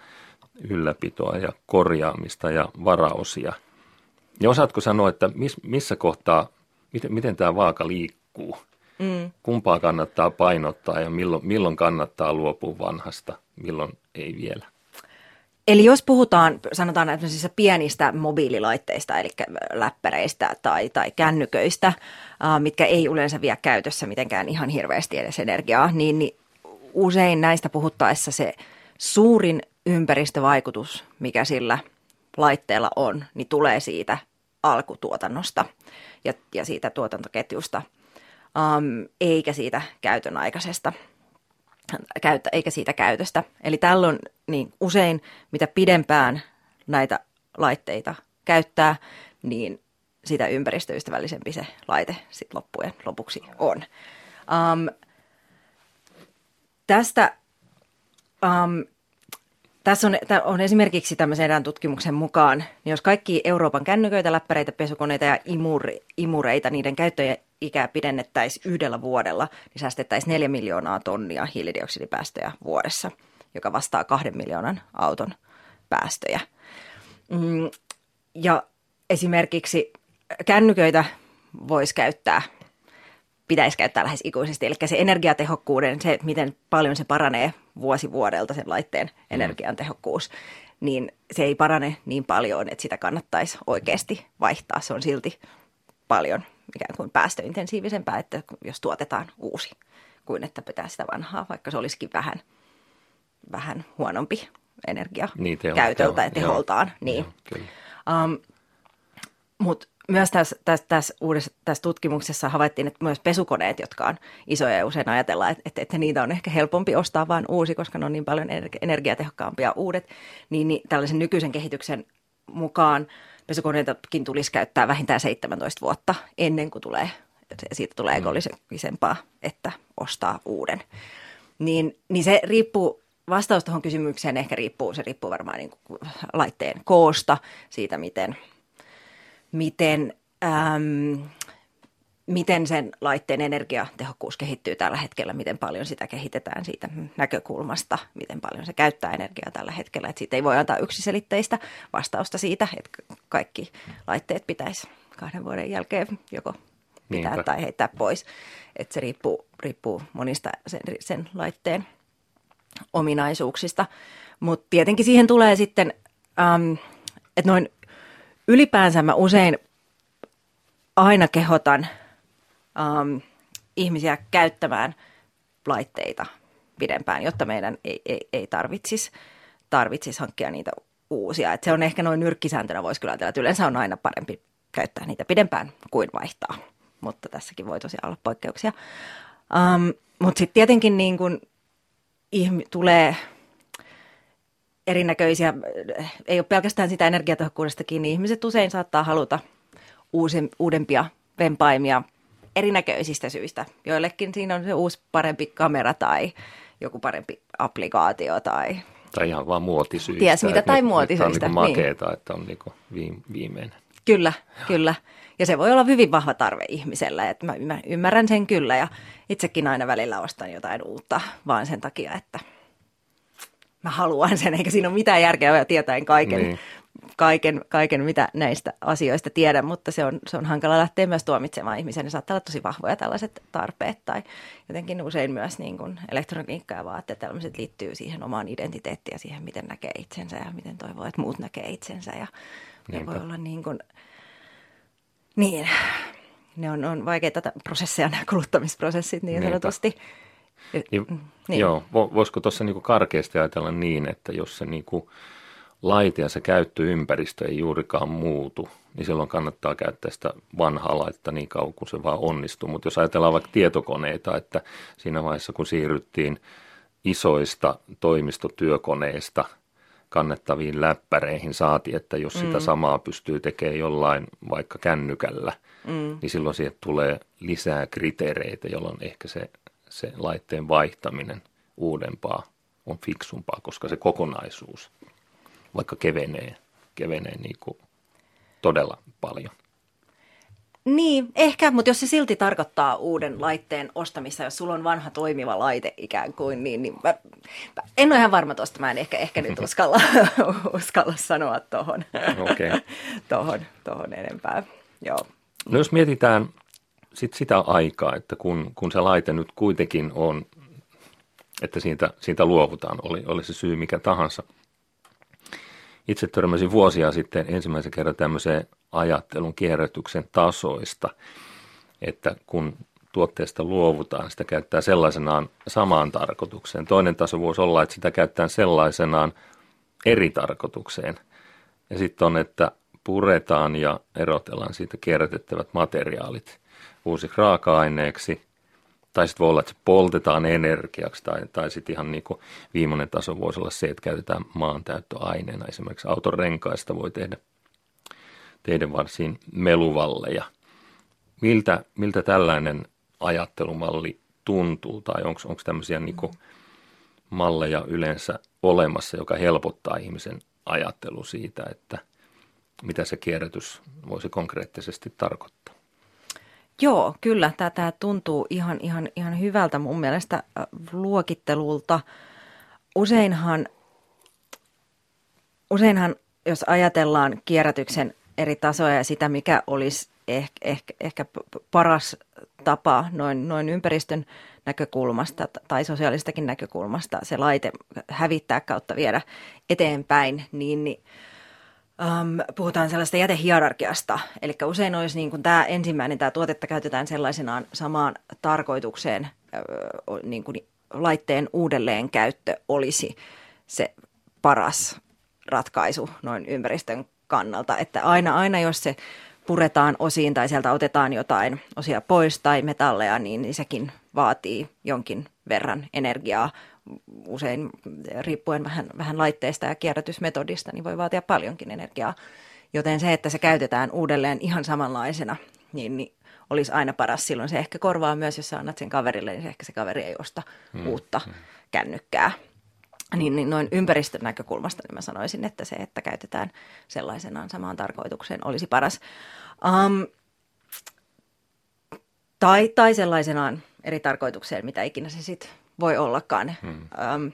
ylläpitoa ja korjaamista ja varaosia. Ja osaatko sanoa, että miss, missä kohtaa, miten, miten tämä vaaka liikkuu? Mm. Kumpaa kannattaa painottaa ja milloin, milloin kannattaa luopua vanhasta, milloin ei vielä? Eli jos puhutaan, sanotaan siis pienistä mobiililaitteista, eli läppäreistä tai, tai kännyköistä, mitkä ei yleensä vie käytössä mitenkään ihan hirveästi edes energiaa, niin, niin usein näistä puhuttaessa se suurin ympäristövaikutus, mikä sillä laitteella on, niin tulee siitä alkutuotannosta ja, ja siitä tuotantoketjusta, um, eikä siitä käytön aikaisesta käyttä, eikä siitä käytöstä. Eli tällöin niin usein, mitä pidempään näitä laitteita käyttää, niin sitä ympäristöystävällisempi se laite sit loppujen lopuksi on. Um, tästä um, tässä on, on esimerkiksi tämmöisen erään tutkimuksen mukaan, niin jos kaikki Euroopan kännyköitä, läppäreitä, pesukoneita ja imuri, imureita, niiden käyttöikää pidennettäisiin yhdellä vuodella, niin säästettäisiin neljä miljoonaa tonnia hiilidioksidipäästöjä vuodessa, joka vastaa kahden miljoonan auton päästöjä. Mm, ja esimerkiksi kännyköitä voisi käyttää pitäisi käyttää lähes ikuisesti. Eli se energiatehokkuuden, se miten paljon se paranee vuosi vuodelta sen laitteen mm. energiantehokkuus, niin se ei parane niin paljon, että sitä kannattaisi oikeasti vaihtaa. Se on silti paljon ikään kuin päästöintensiivisempää, että jos tuotetaan uusi, kuin että pitää sitä vanhaa, vaikka se olisikin vähän, vähän huonompi energia niin, teho, käytöltä teho, ja teholtaan. Joo, niin. Joo, um, Mutta myös tässä, tässä, tässä, uudessa, tässä tutkimuksessa havaittiin, että myös pesukoneet, jotka on isoja ja usein ajatellaan, että, että niitä on ehkä helpompi ostaa vain uusi, koska ne on niin paljon energiatehokkaampia uudet, niin, niin tällaisen nykyisen kehityksen mukaan pesukoneitakin tulisi käyttää vähintään 17 vuotta ennen kuin tulee, siitä tulee ekollisempaa, että ostaa uuden. Niin, niin se riippuu vastaus tuohon kysymykseen ehkä riippuu, se riippuu varmaan niin kuin laitteen koosta, siitä miten – miten, äm, miten sen laitteen energiatehokkuus kehittyy tällä hetkellä, miten paljon sitä kehitetään siitä näkökulmasta, miten paljon se käyttää energiaa tällä hetkellä. Että siitä ei voi antaa yksiselitteistä vastausta siitä, että kaikki laitteet pitäisi kahden vuoden jälkeen joko pitää Niinpä. tai heittää pois. Että se riippuu, riippuu monista sen, sen laitteen ominaisuuksista. Mutta tietenkin siihen tulee sitten, äm, että noin ylipäänsä mä usein aina kehotan um, ihmisiä käyttämään laitteita pidempään, jotta meidän ei, ei, ei tarvitsisi, tarvitsisi hankkia niitä uusia. Et se on ehkä noin nyrkkisääntönä, voisi kyllä ajatella, että yleensä on aina parempi käyttää niitä pidempään kuin vaihtaa. Mutta tässäkin voi tosiaan olla poikkeuksia. Um, Mutta sitten tietenkin niin kun ihmi- tulee erinäköisiä, ei ole pelkästään sitä energiatehokkuudesta kiinni. Ihmiset usein saattaa haluta uusi, uudempia vempaimia erinäköisistä syistä. Joillekin siinä on se uusi parempi kamera tai joku parempi applikaatio tai... Tai ihan vaan muotisyistä. Ties mitä, tai muotisyistä. Että on niin makeeta, niin. että on niin viimeinen. Kyllä, kyllä. Ja se voi olla hyvin vahva tarve ihmisellä, että mä ymmärrän sen kyllä ja itsekin aina välillä ostan jotain uutta vaan sen takia, että – mä haluan sen, eikä siinä ole mitään järkeä tietäen kaiken, niin. kaiken, kaiken, mitä näistä asioista tiedän, mutta se on, se on hankala lähteä myös tuomitsemaan ihmisiä. Ne saattaa olla tosi vahvoja tällaiset tarpeet tai jotenkin usein myös niin kuin elektroniikka ja vaatteet tällaiset liittyy siihen omaan identiteettiin ja siihen, miten näkee itsensä ja miten toivoo, että muut näkee itsensä ja ne voi olla niin kuin, niin, ne on, on vaikeita prosesseja, nämä kuluttamisprosessit niin Niinpä. sanotusti. Niin, niin. Joo, voisiko tuossa niinku karkeasti ajatella niin, että jos se niinku laite ja se käyttöympäristö ei juurikaan muutu, niin silloin kannattaa käyttää sitä vanhaa laitetta niin kauan kuin se vaan onnistuu. Mutta jos ajatellaan vaikka tietokoneita, että siinä vaiheessa kun siirryttiin isoista toimistotyökoneista kannettaviin läppäreihin, saati, että jos sitä mm. samaa pystyy tekemään jollain vaikka kännykällä, mm. niin silloin siihen tulee lisää kriteereitä, jolloin ehkä se, se laitteen vaihtaminen uudempaa on fiksumpaa, koska se kokonaisuus vaikka kevenee, kevenee niin kuin todella paljon. Niin, ehkä, mutta jos se silti tarkoittaa uuden laitteen ostamista, jos sulla on vanha toimiva laite ikään kuin, niin, niin mä, mä en ole ihan varma tuosta, mä en ehkä, ehkä nyt uskalla, uskalla sanoa tuohon okay. tohon, tohon enempää. Joo. No jos mietitään sit sitä aikaa, että kun, kun se laite nyt kuitenkin on, että siitä, siitä luovutaan, oli, oli se syy mikä tahansa – itse törmäsin vuosia sitten ensimmäisen kerran tämmöiseen ajattelun kierrätyksen tasoista, että kun tuotteesta luovutaan, sitä käyttää sellaisenaan samaan tarkoitukseen. Toinen taso voisi olla, että sitä käyttää sellaisenaan eri tarkoitukseen. Ja sitten on, että puretaan ja erotellaan siitä kierrätettävät materiaalit uusiksi raaka-aineeksi – tai sitten voi olla, että se poltetaan energiaksi, tai, tai sitten ihan niin kuin viimeinen taso voisi olla se, että käytetään maantäyttöaineena. Esimerkiksi auton renkaista voi tehdä, tehdä varsin meluvalleja. Miltä, miltä tällainen ajattelumalli tuntuu, tai onko tämmöisiä niin kuin malleja yleensä olemassa, joka helpottaa ihmisen ajattelu siitä, että mitä se kierrätys voisi konkreettisesti tarkoittaa? Joo, kyllä. Tämä tuntuu ihan, ihan, ihan hyvältä mun mielestä luokittelulta. Useinhan, useinhan, jos ajatellaan kierrätyksen eri tasoja ja sitä, mikä olisi ehkä, ehkä, ehkä paras tapa noin, noin ympäristön näkökulmasta tai sosiaalistakin näkökulmasta se laite hävittää kautta viedä eteenpäin, niin, niin – Um, puhutaan sellaista jätehierarkiasta, eli usein olisi niin kuin tämä ensimmäinen, tämä tuotetta käytetään sellaisenaan samaan tarkoitukseen, niin kuin laitteen uudelleenkäyttö olisi se paras ratkaisu noin ympäristön kannalta, että aina, aina jos se puretaan osiin tai sieltä otetaan jotain osia pois tai metalleja, niin sekin vaatii jonkin verran energiaa usein riippuen vähän, vähän laitteesta ja kierrätysmetodista, niin voi vaatia paljonkin energiaa. Joten se, että se käytetään uudelleen ihan samanlaisena, niin, niin olisi aina paras. Silloin se ehkä korvaa myös, jos sä annat sen kaverille, niin se ehkä se kaveri ei osta hmm. uutta hmm. kännykkää. Niin, niin noin ympäristön näkökulmasta niin mä sanoisin, että se, että käytetään sellaisenaan samaan tarkoitukseen, olisi paras. Um, tai, tai sellaisenaan eri tarkoitukseen, mitä ikinä se sitten voi ollakaan. Hmm. Um,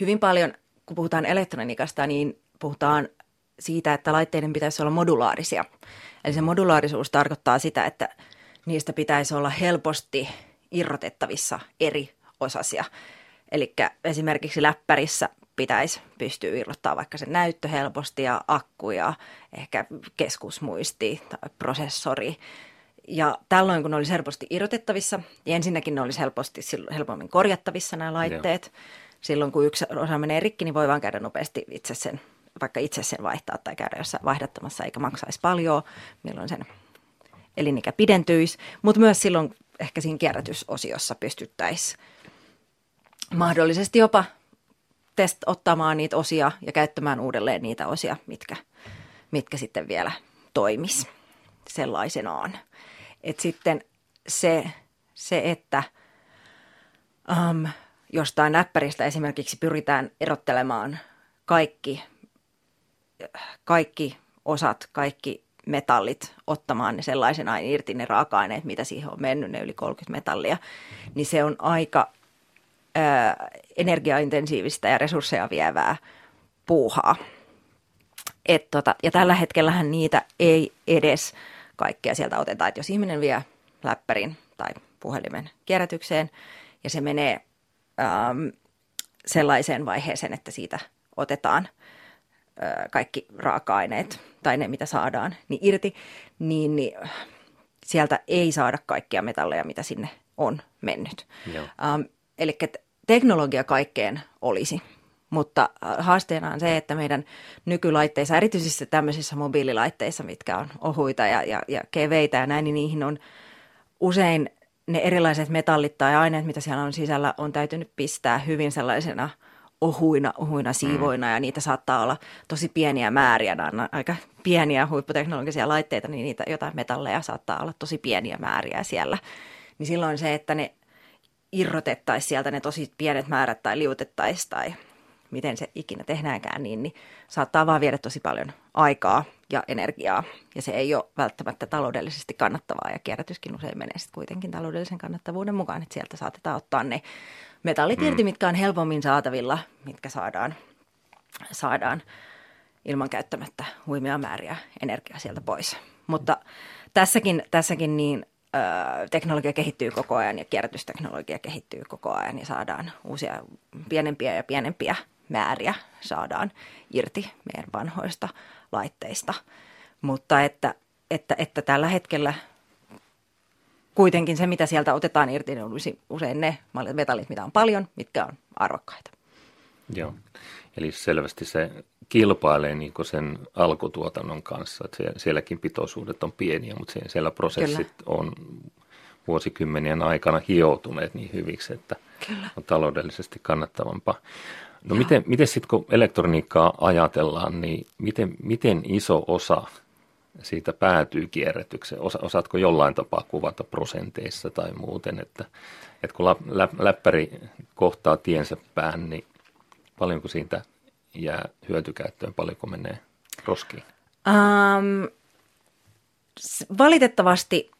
hyvin paljon, kun puhutaan elektroniikasta, niin puhutaan siitä, että laitteiden pitäisi olla modulaarisia. Eli se modulaarisuus tarkoittaa sitä, että niistä pitäisi olla helposti irrotettavissa eri osasia. Eli esimerkiksi läppärissä pitäisi pystyä irrottaa vaikka se näyttö helposti ja akku ja ehkä keskusmuisti tai prosessori ja tällöin, kun ne olisi helposti irrotettavissa, ja ensinnäkin ne olisi helposti, helpommin korjattavissa nämä laitteet. Joo. Silloin, kun yksi osa menee rikki, niin voi vaan käydä nopeasti itse sen, vaikka itse sen vaihtaa tai käydä jossain vaihdattamassa, eikä maksaisi paljon, milloin sen elinikä pidentyisi. Mutta myös silloin ehkä siinä kierrätysosiossa pystyttäisiin mahdollisesti jopa test ottamaan niitä osia ja käyttämään uudelleen niitä osia, mitkä, mitkä sitten vielä toimis sellaisenaan. Et sitten se, se että um, jostain näppäristä esimerkiksi pyritään erottelemaan kaikki, kaikki osat, kaikki metallit, ottamaan ne sellaisenaan irti ne raaka-aineet, mitä siihen on mennyt, ne yli 30 metallia, niin se on aika ää, energiaintensiivistä ja resursseja vievää puuhaa. Et tota, ja tällä hetkellähän niitä ei edes – kaikkea sieltä otetaan. Että jos ihminen vie läppärin tai puhelimen kierrätykseen ja se menee ähm, sellaiseen vaiheeseen, että siitä otetaan äh, kaikki raaka-aineet tai ne, mitä saadaan, niin irti, niin, niin sieltä ei saada kaikkia metalleja, mitä sinne on mennyt. Um, eli teknologia kaikkeen olisi, mutta haasteena on se, että meidän nykylaitteissa, erityisesti tämmöisissä mobiililaitteissa, mitkä on ohuita ja, ja, ja keveitä ja näin, niin niihin on usein ne erilaiset metallit tai aineet, mitä siellä on sisällä, on täytynyt pistää hyvin sellaisena ohuina, ohuina siivoina mm. ja niitä saattaa olla tosi pieniä määriä. Nämä on aika pieniä huipputeknologisia laitteita, niin niitä jotain metalleja saattaa olla tosi pieniä määriä siellä. Niin silloin se, että ne irrotettaisiin sieltä ne tosi pienet määrät tai liutettaisiin tai miten se ikinä tehdäänkään, niin, niin saattaa vaan viedä tosi paljon aikaa ja energiaa. Ja se ei ole välttämättä taloudellisesti kannattavaa ja kierrätyskin usein menee sitten kuitenkin taloudellisen kannattavuuden mukaan, että sieltä saatetaan ottaa ne metallit mm. irti, mitkä on helpommin saatavilla, mitkä saadaan, saadaan ilman käyttämättä huimia määriä energiaa sieltä pois. Mutta tässäkin, tässäkin niin teknologia kehittyy koko ajan ja kierrätysteknologia kehittyy koko ajan ja saadaan uusia pienempiä ja pienempiä määriä saadaan irti meidän vanhoista laitteista. Mutta että, että, että tällä hetkellä kuitenkin se, mitä sieltä otetaan irti, niin olisi usein ne metallit, mitä on paljon, mitkä on arvokkaita. Joo, eli selvästi se kilpailee niin sen alkutuotannon kanssa. Että sielläkin pitoisuudet on pieniä, mutta siellä prosessit Kyllä. on vuosikymmenien aikana hioutuneet niin hyviksi, että Kyllä. on taloudellisesti kannattavampaa. No miten, miten sitten kun elektroniikkaa ajatellaan, niin miten, miten iso osa siitä päätyy kierrätykseen? Osa, osaatko jollain tapaa kuvata prosenteissa tai muuten, että, että kun lä, lä, läppäri kohtaa tiensä pään, niin paljonko siitä jää hyötykäyttöön, paljonko menee roskiin? Um, valitettavasti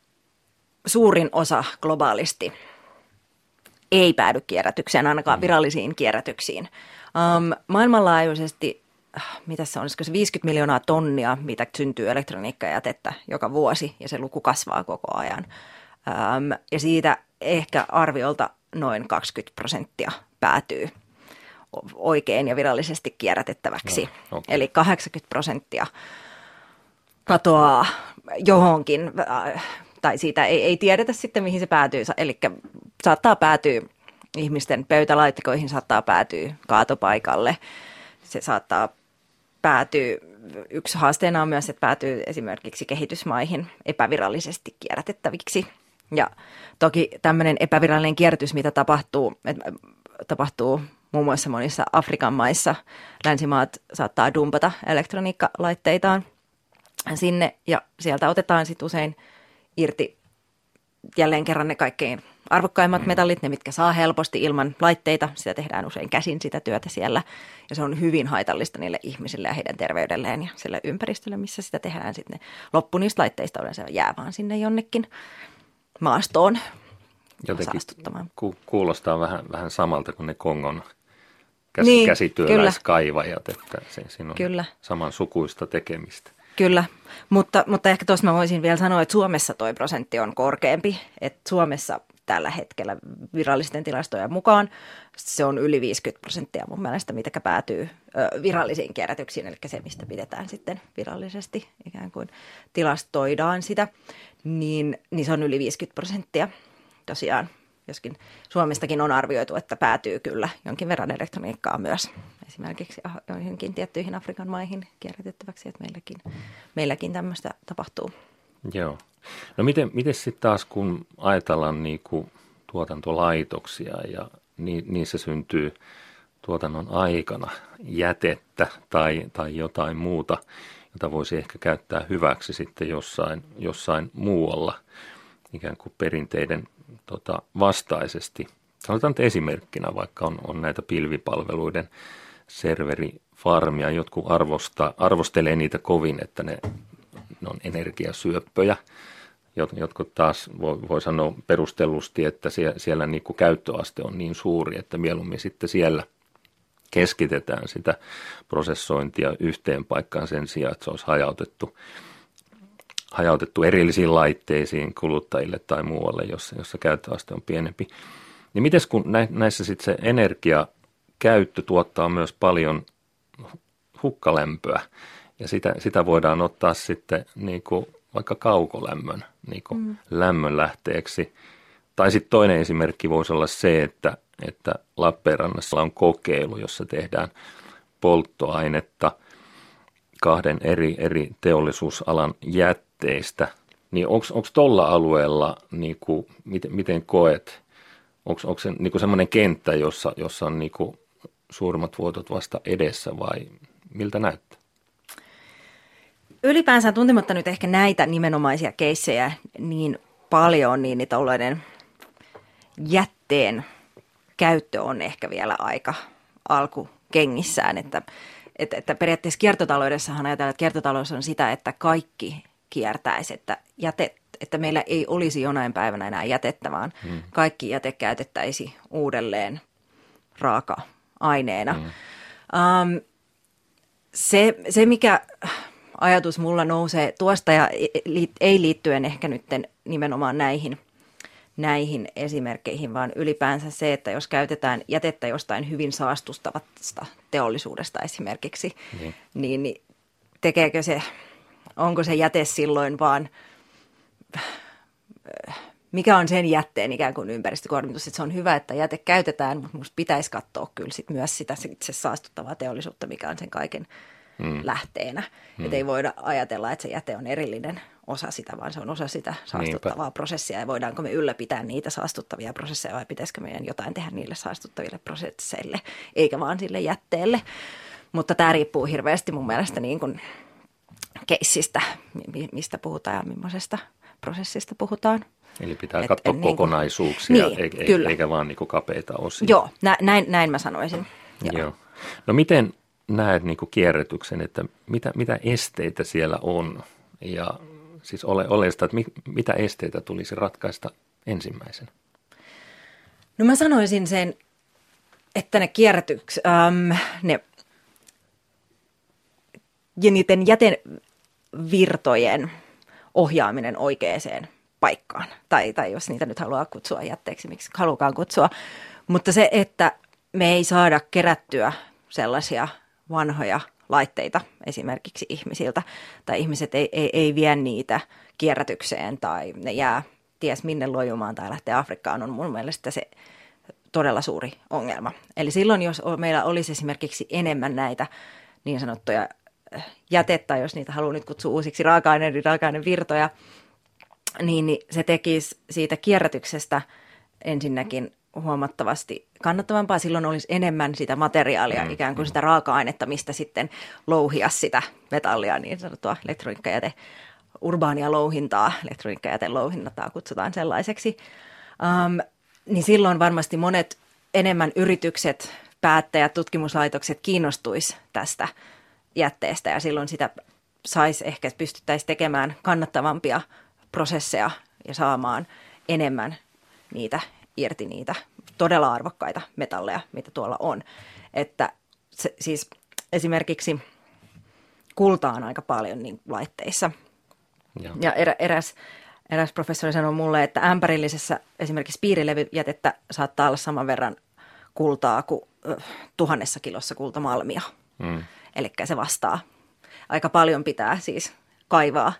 suurin osa globaalisti ei päädy kierrätykseen, ainakaan mm. virallisiin kierrätyksiin. Um, maailmanlaajuisesti, äh, mitä se on, se 50 miljoonaa tonnia, mitä syntyy elektroniikkajätettä joka vuosi, ja se luku kasvaa koko ajan. Um, ja siitä ehkä arviolta noin 20 prosenttia päätyy oikein ja virallisesti kierrätettäväksi. No, okay. Eli 80 prosenttia katoaa johonkin, äh, tai siitä ei, ei tiedetä sitten, mihin se päätyy. Eli saattaa päätyä ihmisten pöytälaatikkoihin, saattaa päätyä kaatopaikalle. Se saattaa päätyä, yksi haasteena on myös, että päätyy esimerkiksi kehitysmaihin epävirallisesti kierrätettäviksi. Ja toki tämmöinen epävirallinen kierrätys, mitä tapahtuu, että tapahtuu muun muassa monissa Afrikan maissa, länsimaat saattaa dumpata elektroniikkalaitteitaan sinne ja sieltä otetaan sitten usein irti jälleen kerran ne kaikkein arvokkaimmat metallit, ne mitkä saa helposti ilman laitteita. Sitä tehdään usein käsin sitä työtä siellä ja se on hyvin haitallista niille ihmisille ja heidän terveydelleen ja sille ympäristölle, missä sitä tehdään. Sitten loppu niistä laitteista yleensä jää vaan sinne jonnekin maastoon Jotenkin ku, kuulostaa vähän, vähän samalta kuin ne Kongon käs, niin, käsityöläiskaivajat, että se, siinä on kyllä. saman sukuista tekemistä. Kyllä, mutta, mutta ehkä tuossa mä voisin vielä sanoa, että Suomessa tuo prosentti on korkeampi. Että Suomessa tällä hetkellä virallisten tilastojen mukaan se on yli 50 prosenttia mun mielestä, mitä päätyy ö, virallisiin kierrätyksiin, eli se, mistä pidetään sitten virallisesti ikään kuin tilastoidaan sitä, niin, niin se on yli 50 prosenttia tosiaan joskin Suomestakin on arvioitu, että päätyy kyllä jonkin verran elektroniikkaa myös esimerkiksi joihinkin tiettyihin Afrikan maihin kierrätettäväksi, että meilläkin, meilläkin tämmöistä tapahtuu. Joo. No miten, miten sitten taas, kun ajatellaan niin kuin tuotantolaitoksia ja ni, niissä syntyy tuotannon aikana jätettä tai, tai jotain muuta, jota voisi ehkä käyttää hyväksi sitten jossain, jossain muualla ikään kuin perinteiden tota, vastaisesti. Sanotaan että esimerkkinä, vaikka on, on näitä pilvipalveluiden serverifarmia, jotkut arvosta, arvostelee niitä kovin, että ne, ne on energiasyöppöjä. Jotkut taas voi, voi sanoa perustellusti, että siellä, siellä niin kuin käyttöaste on niin suuri, että mieluummin sitten siellä keskitetään sitä prosessointia yhteen paikkaan sen sijaan, että se olisi hajautettu hajautettu erillisiin laitteisiin kuluttajille tai muualle, jossa, jossa käyttöaste on pienempi. Niin miten kun näissä sitten se energiakäyttö tuottaa myös paljon hukkalämpöä ja sitä, sitä voidaan ottaa sitten niin kuin vaikka kaukolämmön niin mm. lämmönlähteeksi. Tai sitten toinen esimerkki voisi olla se, että, että Lappeenrannassa on kokeilu, jossa tehdään polttoainetta kahden eri, eri teollisuusalan jätteistä. Niin onko tuolla alueella, niin kuin, miten, miten koet, onko se niin semmoinen kenttä, jossa, jossa on niin kuin suurimmat vuotot vasta edessä vai miltä näyttää? Ylipäänsä tuntematta nyt ehkä näitä nimenomaisia keissejä niin paljon, niin tuollainen jätteen käyttö on ehkä vielä aika alkukengissään, että, että, että periaatteessa kiertotaloudessahan ajatellaan, että kiertotalous on sitä, että kaikki kiertäisi, että, jäte, että meillä ei olisi jonain päivänä enää jätettä, vaan hmm. kaikki jäte käytettäisiin uudelleen raaka-aineena. Hmm. Um, se, se, mikä ajatus mulla nousee tuosta ja ei liittyen ehkä nyt nimenomaan näihin, näihin esimerkkeihin, vaan ylipäänsä se, että jos käytetään jätettä jostain hyvin saastustavasta teollisuudesta esimerkiksi, niin, niin, niin tekeekö se, onko se jäte silloin vaan, mikä on sen jätteen ikään kuin ympäristökuormitus, että se on hyvä, että jäte käytetään, mutta minusta pitäisi katsoa kyllä sit myös sitä se saastuttavaa teollisuutta, mikä on sen kaiken mm. lähteenä. Mm. Että ei voida ajatella, että se jäte on erillinen osa sitä, vaan se on osa sitä saastuttavaa Niinpä. prosessia. Ja voidaanko me ylläpitää niitä saastuttavia prosesseja vai pitäisikö meidän jotain tehdä niille saastuttaville prosesseille, eikä vaan sille jätteelle. Mutta tämä riippuu hirveästi mun mielestä niin kuin keissistä, mistä puhutaan ja millaisesta prosessista puhutaan. Eli pitää katsoa niin kokonaisuuksia niin, eikä, kyllä. eikä vaan niin kapeita osia. Joo, näin, näin mä sanoisin. Joo. Joo. No miten näet niin kierrätyksen, että mitä, mitä esteitä siellä on ja siis ole, oleellista, että mit, mitä esteitä tulisi ratkaista ensimmäisenä? No mä sanoisin sen, että ne kierrätyks, ähm, ne ja niiden jätevirtojen ohjaaminen oikeaan paikkaan. Tai, tai jos niitä nyt haluaa kutsua jätteeksi, miksi halukaan kutsua. Mutta se, että me ei saada kerättyä sellaisia vanhoja laitteita esimerkiksi ihmisiltä, tai ihmiset ei, ei, ei vie niitä kierrätykseen tai ne jää ties minne lojumaan tai lähtee Afrikkaan, on mun mielestä se todella suuri ongelma. Eli silloin, jos meillä olisi esimerkiksi enemmän näitä niin sanottuja jätettä, jos niitä haluaa nyt kutsua uusiksi raaka-aineiden, raaka-ainevirtoja, niin, niin se tekisi siitä kierrätyksestä ensinnäkin huomattavasti kannattavampaa. Silloin olisi enemmän sitä materiaalia, mm. ikään kuin sitä raaka-ainetta, mistä sitten louhia sitä metallia, niin sanottua elektroniikkajäte, urbaania louhintaa, elektroniikkajäte louhinnataa kutsutaan sellaiseksi. Um, niin silloin varmasti monet enemmän yritykset, päättäjät, tutkimuslaitokset kiinnostuisi tästä jätteestä ja silloin sitä saisi ehkä pystyttäisiin tekemään kannattavampia prosesseja ja saamaan enemmän niitä irti niitä todella arvokkaita metalleja, mitä tuolla on. Että se, siis esimerkiksi kultaa on aika paljon niin laitteissa. Ja, ja erä, eräs, eräs professori sanoi mulle, että ämpärillisessä esimerkiksi piirilevyjätettä saattaa olla saman verran kultaa kuin tuhannessa kilossa kultamalmia. Mm. Eli se vastaa. Aika paljon pitää siis kaivaa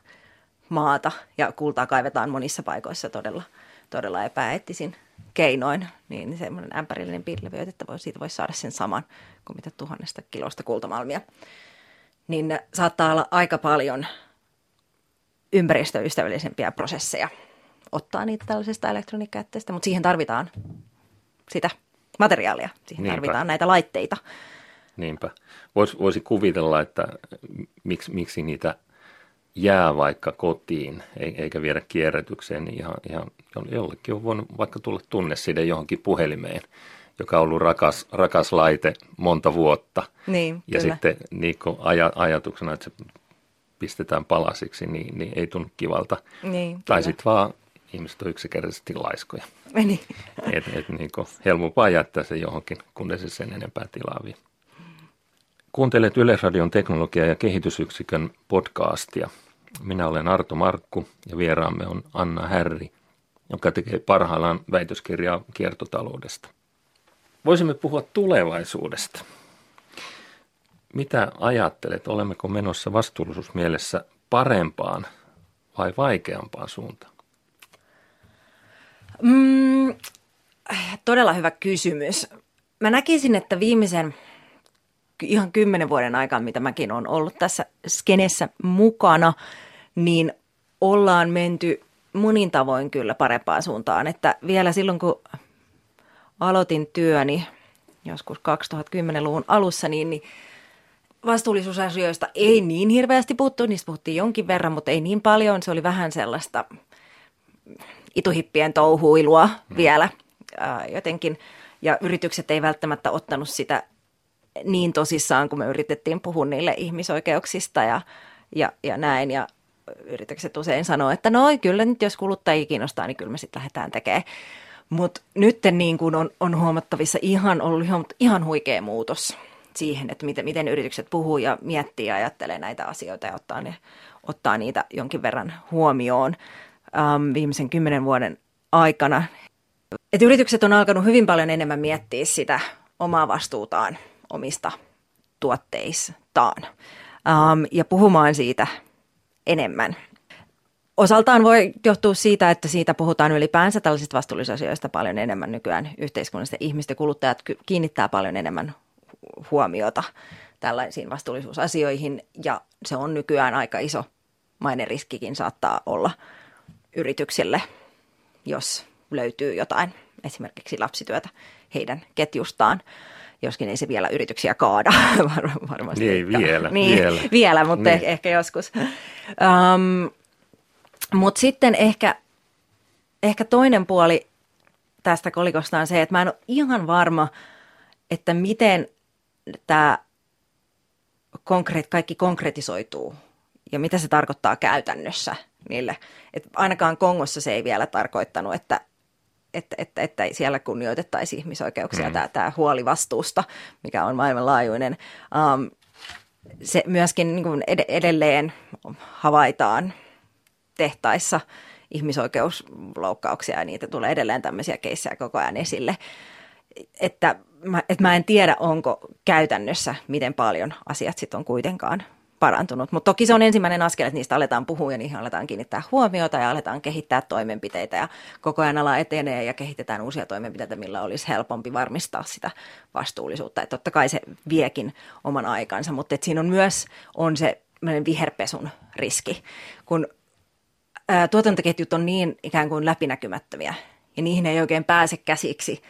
maata ja kultaa kaivetaan monissa paikoissa todella, todella epäeettisin keinoin, niin semmoinen ämpärillinen pilviytettä voi, siitä voisi saada sen saman kuin mitä tuhannesta kilosta kultamalmia. Niin saattaa olla aika paljon ympäristöystävällisempiä prosesseja ottaa niitä tällaisesta elektroniikkajätteestä, mutta siihen tarvitaan sitä materiaalia, siihen Niinpä. tarvitaan näitä laitteita. Niinpä. Voisi voisi kuvitella, että miksi, miksi niitä – jää vaikka kotiin eikä viedä kierrätykseen, niin ihan, ihan jollekin on voinut vaikka tulla tunneside johonkin puhelimeen, joka on ollut rakas, rakas laite monta vuotta. Niin, ja kyllä. sitten niin aj- ajatuksena, että se pistetään palasiksi, niin, niin ei tunnu kivalta. Niin, tai sitten vaan ihmiset on yksinkertaisesti laiskoja. Niin. Et, et niin helpompaa jättää se johonkin, kun se sen enempää tilaa vie. Kuuntelet Yleisradion teknologia- ja kehitysyksikön podcastia. Minä olen Arto Markku ja vieraamme on Anna Härri, joka tekee parhaillaan väitöskirjaa kiertotaloudesta. Voisimme puhua tulevaisuudesta. Mitä ajattelet, olemmeko menossa vastuullisuusmielessä parempaan vai vaikeampaan suuntaan? Mm, todella hyvä kysymys. Mä näkisin, että viimeisen ihan kymmenen vuoden aikaan, mitä mäkin olen ollut tässä skenessä mukana, niin ollaan menty monin tavoin kyllä parempaan suuntaan. Että vielä silloin, kun aloitin työni joskus 2010-luvun alussa, niin, niin vastuullisuusasioista ei niin hirveästi puhuttu, niistä puhuttiin jonkin verran, mutta ei niin paljon. Se oli vähän sellaista ituhippien touhuilua mm. vielä ää, jotenkin. Ja yritykset ei välttämättä ottanut sitä niin tosissaan, kun me yritettiin puhua niille ihmisoikeuksista ja, ja, ja näin. Ja yritykset usein sanoo, että no kyllä nyt jos kuluttajia kiinnostaa, niin kyllä me sitten lähdetään tekemään. Mutta nyt niin kun on, on huomattavissa ihan ollut ihan, ihan huikea muutos siihen, että miten, miten yritykset puhuu ja miettii ja ajattelee näitä asioita ja ottaa, ne, ottaa niitä jonkin verran huomioon ähm, viimeisen kymmenen vuoden aikana. Et yritykset on alkanut hyvin paljon enemmän miettiä sitä omaa vastuutaan omista tuotteistaan ähm, ja puhumaan siitä enemmän. Osaltaan voi johtua siitä, että siitä puhutaan ylipäänsä tällaisista vastuullisuusasioista paljon enemmän nykyään yhteiskunnassa. Ihmiset ja kuluttajat kiinnittää paljon enemmän huomiota tällaisiin vastuullisuusasioihin ja se on nykyään aika iso mainen riskikin saattaa olla yrityksille, jos löytyy jotain esimerkiksi lapsityötä heidän ketjustaan joskin ei se vielä yrityksiä kaada Var- varmasti. Ei vielä, niin, vielä. vielä mutta niin. ehkä joskus. Um, mutta sitten ehkä, ehkä toinen puoli tästä kolikosta on se, että mä en ole ihan varma, että miten tämä konkreet, kaikki konkretisoituu ja mitä se tarkoittaa käytännössä niille. Et ainakaan Kongossa se ei vielä tarkoittanut, että että, että, että siellä kunnioitettaisiin ihmisoikeuksia, mm. tämä, tämä huoli vastuusta, mikä on maailmanlaajuinen. Um, se myöskin niin kuin edelleen havaitaan tehtaissa ihmisoikeusloukkauksia ja niitä tulee edelleen tämmöisiä keissejä koko ajan esille. Että mä, että mä en tiedä, onko käytännössä miten paljon asiat sitten on kuitenkaan parantunut. Mutta toki se on ensimmäinen askel, että niistä aletaan puhua ja niihin aletaan kiinnittää huomiota ja aletaan kehittää toimenpiteitä ja koko ajan ala etenee ja kehitetään uusia toimenpiteitä, millä olisi helpompi varmistaa sitä vastuullisuutta. Että totta kai se viekin oman aikansa, mutta siinä on myös on se viherpesun riski, kun ää, tuotantoketjut on niin ikään kuin läpinäkymättömiä ja niihin ei oikein pääse käsiksi –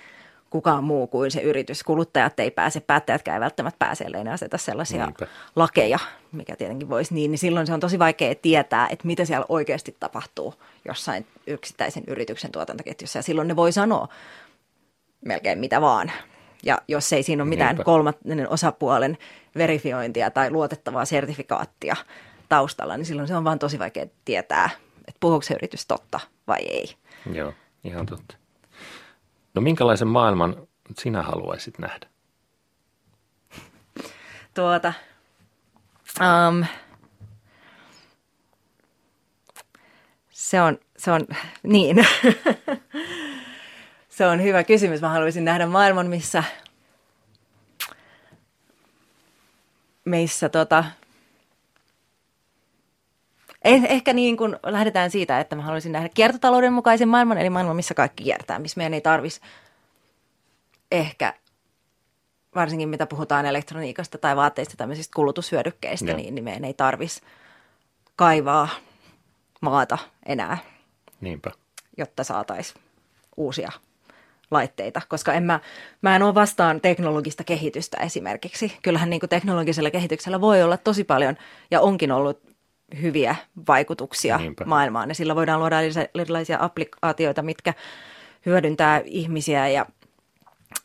kukaan muu kuin se yritys. Kuluttajat ei pääse, päättäjätkään ei välttämättä pääse, ellei ne aseta sellaisia Niinpä. lakeja, mikä tietenkin voisi niin, niin silloin se on tosi vaikea tietää, että mitä siellä oikeasti tapahtuu jossain yksittäisen yrityksen tuotantoketjussa. Ja silloin ne voi sanoa melkein mitä vaan. Ja jos ei siinä ole mitään Niinpä. kolmannen osapuolen verifiointia tai luotettavaa sertifikaattia taustalla, niin silloin se on vaan tosi vaikea tietää, että puhuuko se yritys totta vai ei. Joo, ihan totta. No minkälaisen maailman sinä haluaisit nähdä? Tuota, um, se on, se on, niin. se on hyvä kysymys. Mä haluaisin nähdä maailman, missä, missä tota, Eh, ehkä niin kuin lähdetään siitä, että mä haluaisin nähdä kiertotalouden mukaisen maailman, eli maailman, missä kaikki kiertää, missä meidän ei tarvitsisi ehkä varsinkin mitä puhutaan elektroniikasta tai vaatteista tämmöisistä kulutushyödykkeistä, Joo. niin, niin meidän ei tarvitsisi kaivaa maata enää, Niinpä. jotta saataisiin uusia laitteita, koska en mä, mä en ole vastaan teknologista kehitystä esimerkiksi. Kyllähän niin kuin teknologisella kehityksellä voi olla tosi paljon ja onkin ollut hyviä vaikutuksia Niinpä. maailmaan. Ja sillä voidaan luoda erilaisia applikaatioita, mitkä hyödyntää ihmisiä ja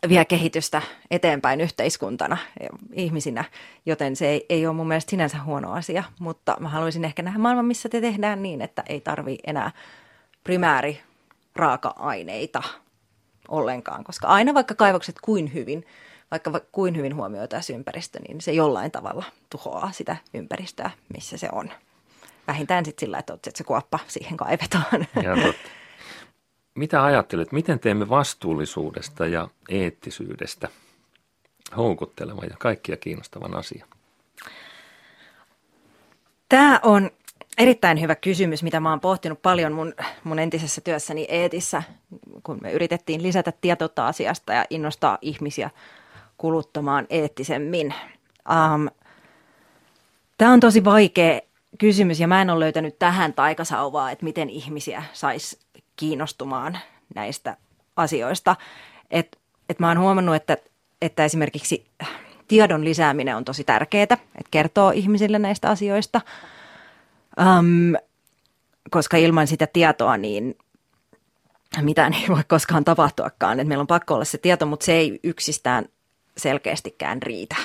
vie kehitystä eteenpäin yhteiskuntana ja ihmisinä, joten se ei, ei ole mun mielestä sinänsä huono asia, mutta mä haluaisin ehkä nähdä maailman, missä te tehdään niin, että ei tarvi enää primääri raaka-aineita ollenkaan, koska aina vaikka kaivokset kuin hyvin, vaikka kuin hyvin huomioitaisiin ympäristö, niin se jollain tavalla tuhoaa sitä ympäristöä, missä se on vähintään sitten sillä, että, että se kuoppa siihen kaivetaan. Ja totta. Mitä ajattelet, miten teemme vastuullisuudesta ja eettisyydestä houkuttelevan ja kaikkia kiinnostavan asian? Tämä on erittäin hyvä kysymys, mitä mä oon pohtinut paljon mun, mun entisessä työssäni Eetissä, kun me yritettiin lisätä tietoutta asiasta ja innostaa ihmisiä kuluttamaan eettisemmin. Um, Tämä on tosi vaikea kysymys ja mä en ole löytänyt tähän taikasauvaa, että miten ihmisiä saisi kiinnostumaan näistä asioista. Et, et mä oon huomannut, että, että esimerkiksi tiedon lisääminen on tosi tärkeää, että kertoo ihmisille näistä asioista, um, koska ilman sitä tietoa niin mitään ei voi koskaan tapahtuakaan. Et meillä on pakko olla se tieto, mutta se ei yksistään selkeästikään riitä.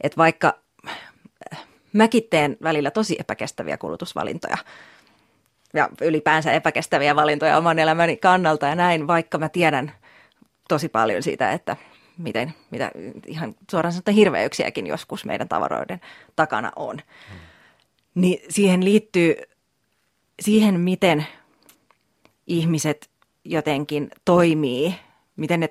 Et vaikka mäkin teen välillä tosi epäkestäviä kulutusvalintoja ja ylipäänsä epäkestäviä valintoja oman elämäni kannalta ja näin, vaikka mä tiedän tosi paljon siitä, että miten, mitä ihan suoraan sanottuna hirveyksiäkin joskus meidän tavaroiden takana on. Hmm. Niin siihen liittyy, siihen miten ihmiset jotenkin toimii, miten ne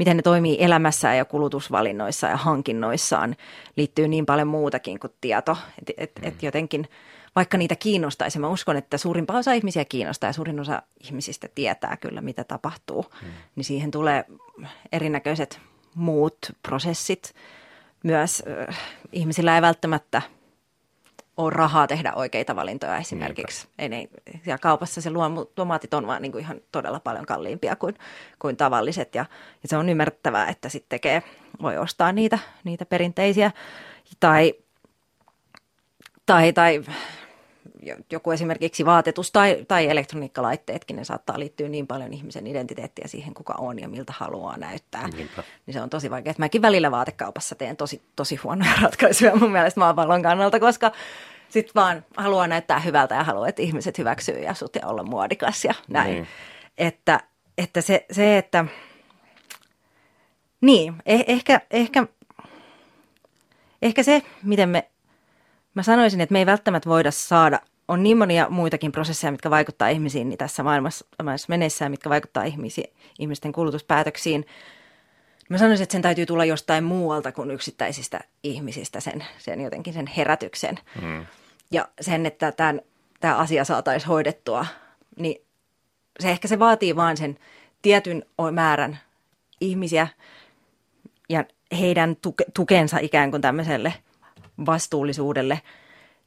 miten ne toimii elämässään ja kulutusvalinnoissa ja hankinnoissaan liittyy niin paljon muutakin kuin tieto. Että et, et mm. jotenkin, vaikka niitä kiinnostaisi, mä uskon, että suurin osa ihmisiä kiinnostaa ja suurin osa ihmisistä tietää kyllä, mitä tapahtuu, mm. niin siihen tulee erinäköiset muut prosessit. Myös äh, ihmisillä ei välttämättä – ole rahaa tehdä oikeita valintoja esimerkiksi. Ei, ei, ja kaupassa se tomaatit on vaan niin kuin ihan todella paljon kalliimpia kuin, kuin tavalliset. Ja, ja se on ymmärrettävää, että sitten tekee, voi ostaa niitä, niitä perinteisiä. Tai, tai, tai joku esimerkiksi vaatetus tai, tai elektroniikkalaitteetkin, ne saattaa liittyä niin paljon ihmisen identiteettiä siihen, kuka on ja miltä haluaa näyttää. Niinpä. Niin se on tosi vaikea. Mäkin välillä vaatekaupassa teen tosi, tosi huonoja ratkaisuja mun mielestä maapallon kannalta, koska sitten vaan haluaa näyttää hyvältä ja haluaa, että ihmiset hyväksyy ja sut ja olla muodikas ja näin. Niin. Että, että se, se, että niin, eh, ehkä, ehkä, ehkä se, miten me, mä sanoisin, että me ei välttämättä voida saada, on niin monia muitakin prosesseja, mitkä vaikuttaa ihmisiin niin tässä maailmassa, maailmassa menessään, mitkä vaikuttaa ihmisi, ihmisten kulutuspäätöksiin. Mä sanoisin, että sen täytyy tulla jostain muualta kuin yksittäisistä ihmisistä, sen, sen jotenkin sen herätyksen. Mm ja sen, että tämän, tämä asia saataisiin hoidettua, niin se ehkä se vaatii vaan sen tietyn määrän ihmisiä ja heidän tuke, tukensa ikään kuin tämmöiselle vastuullisuudelle,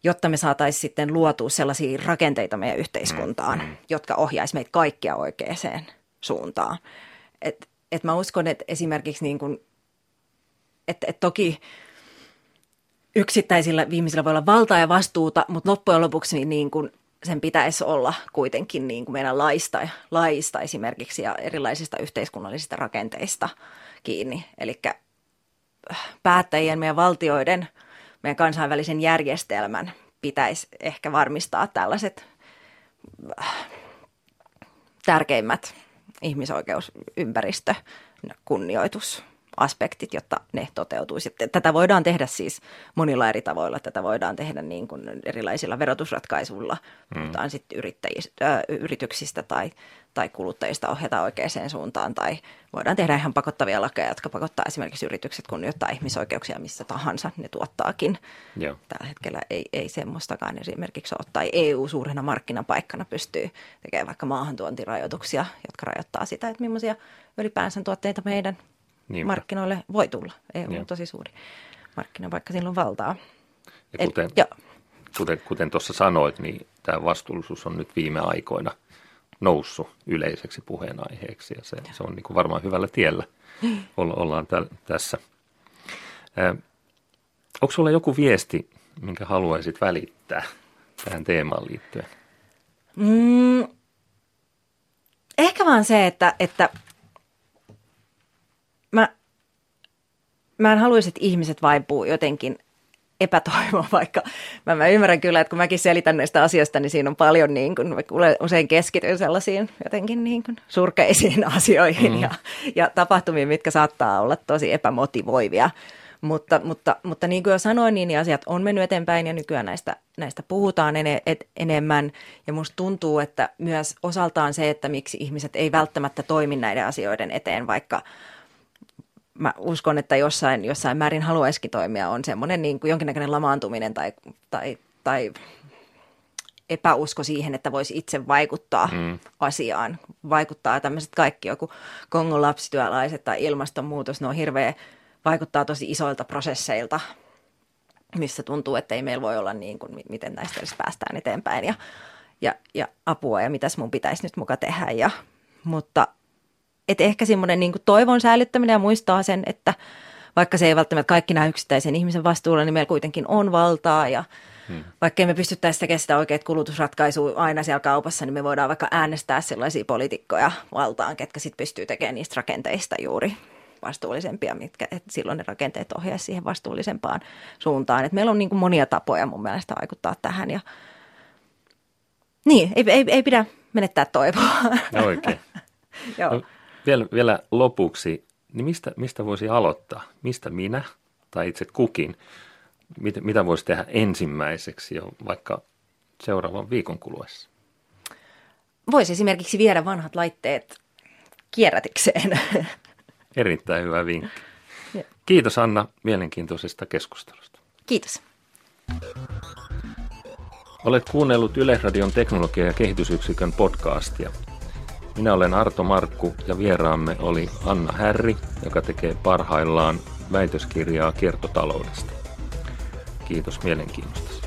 jotta me saataisiin sitten luotua sellaisia rakenteita meidän yhteiskuntaan, mm, mm. jotka ohjaisi meitä kaikkia oikeaan suuntaan. Et, et mä uskon, että esimerkiksi niin kuin, että et toki – yksittäisillä viimeisillä voi olla valtaa ja vastuuta, mutta loppujen lopuksi niin kuin sen pitäisi olla kuitenkin niin kuin meidän laista, laista esimerkiksi ja erilaisista yhteiskunnallisista rakenteista kiinni. Eli äh, päättäjien, meidän valtioiden, meidän kansainvälisen järjestelmän pitäisi ehkä varmistaa tällaiset äh, tärkeimmät ihmisoikeusympäristö, kunnioitus, aspektit, jotta ne toteutuisi. Tätä voidaan tehdä siis monilla eri tavoilla. Tätä voidaan tehdä niin kuin erilaisilla verotusratkaisuilla, mm. puhutaan sitten yrittäjistä, äh, yrityksistä tai, tai kuluttajista ohjata oikeaan suuntaan. Tai voidaan tehdä ihan pakottavia lakeja, jotka pakottaa esimerkiksi yritykset kunnioittaa ihmisoikeuksia missä tahansa ne tuottaakin. Joo. Tällä hetkellä ei, ei semmoistakaan esimerkiksi ole. Tai EU suurena markkinapaikkana pystyy tekemään vaikka maahantuontirajoituksia, jotka rajoittaa sitä, että millaisia ylipäänsä tuotteita meidän – Niinpä. markkinoille voi tulla. EU on tosi suuri markkina, vaikka sillä on valtaa. Ja kuten, Eli, kuten, kuten tuossa sanoit, niin tämä vastuullisuus on nyt viime aikoina noussut yleiseksi puheenaiheeksi ja se, se on niin kuin varmaan hyvällä tiellä. Olla, ollaan täl, tässä. Äh, onko sulla joku viesti, minkä haluaisit välittää tähän teemaan liittyen? Mm, ehkä vaan se, että, että mä, mä en haluaisi, että ihmiset vaipuu jotenkin epätoivoa, vaikka mä, mä ymmärrän kyllä, että kun mäkin selitän näistä asioista, niin siinä on paljon niin kuin, usein keskityn sellaisiin jotenkin niin kuin surkeisiin asioihin mm. ja, ja tapahtumiin, mitkä saattaa olla tosi epämotivoivia. Mutta, mutta, mutta niin kuin jo sanoin, niin, asiat on mennyt eteenpäin ja nykyään näistä, näistä puhutaan ene, et, enemmän. Ja musta tuntuu, että myös osaltaan se, että miksi ihmiset ei välttämättä toimi näiden asioiden eteen, vaikka – mä uskon, että jossain, jossain määrin haluaisikin toimia, on semmoinen niin kuin jonkinnäköinen lamaantuminen tai, tai, tai epäusko siihen, että voisi itse vaikuttaa mm. asiaan. Vaikuttaa tämmöiset kaikki, joku Kongon lapsityöläiset tai ilmastonmuutos, ne on hirveä, vaikuttaa tosi isoilta prosesseilta, missä tuntuu, että ei meillä voi olla niin kuin, miten näistä edes päästään eteenpäin ja, ja, ja apua ja mitäs mun pitäisi nyt muka tehdä. Ja, mutta et ehkä semmoinen niin toivon säilyttäminen ja muistaa sen, että vaikka se ei välttämättä kaikki näy yksittäisen ihmisen vastuulla, niin meillä kuitenkin on valtaa ja hmm. vaikka me pystyttäisi tekemään sitä oikeat kulutusratkaisua aina siellä kaupassa, niin me voidaan vaikka äänestää sellaisia poliitikkoja valtaan, ketkä sitten pystyy tekemään niistä rakenteista juuri vastuullisempia, mitkä, että silloin ne rakenteet ohjaisivat siihen vastuullisempaan suuntaan. Et meillä on niin kuin monia tapoja mun mielestä vaikuttaa tähän ja niin, ei, ei, ei pidä menettää toivoa. No oikein. Joo. No, vielä, vielä lopuksi, niin mistä, mistä voisi aloittaa? Mistä minä tai itse kukin, mit, mitä voisi tehdä ensimmäiseksi jo vaikka seuraavan viikon kuluessa? Voisi esimerkiksi viedä vanhat laitteet kierrätykseen. Erittäin hyvä vinkki. Kiitos Anna mielenkiintoisesta keskustelusta. Kiitos. Olet kuunnellut Yleisradion teknologia- ja kehitysyksikön podcastia. Minä olen Arto Markku ja vieraamme oli Anna Härri, joka tekee parhaillaan väitöskirjaa kiertotaloudesta. Kiitos mielenkiinnosta.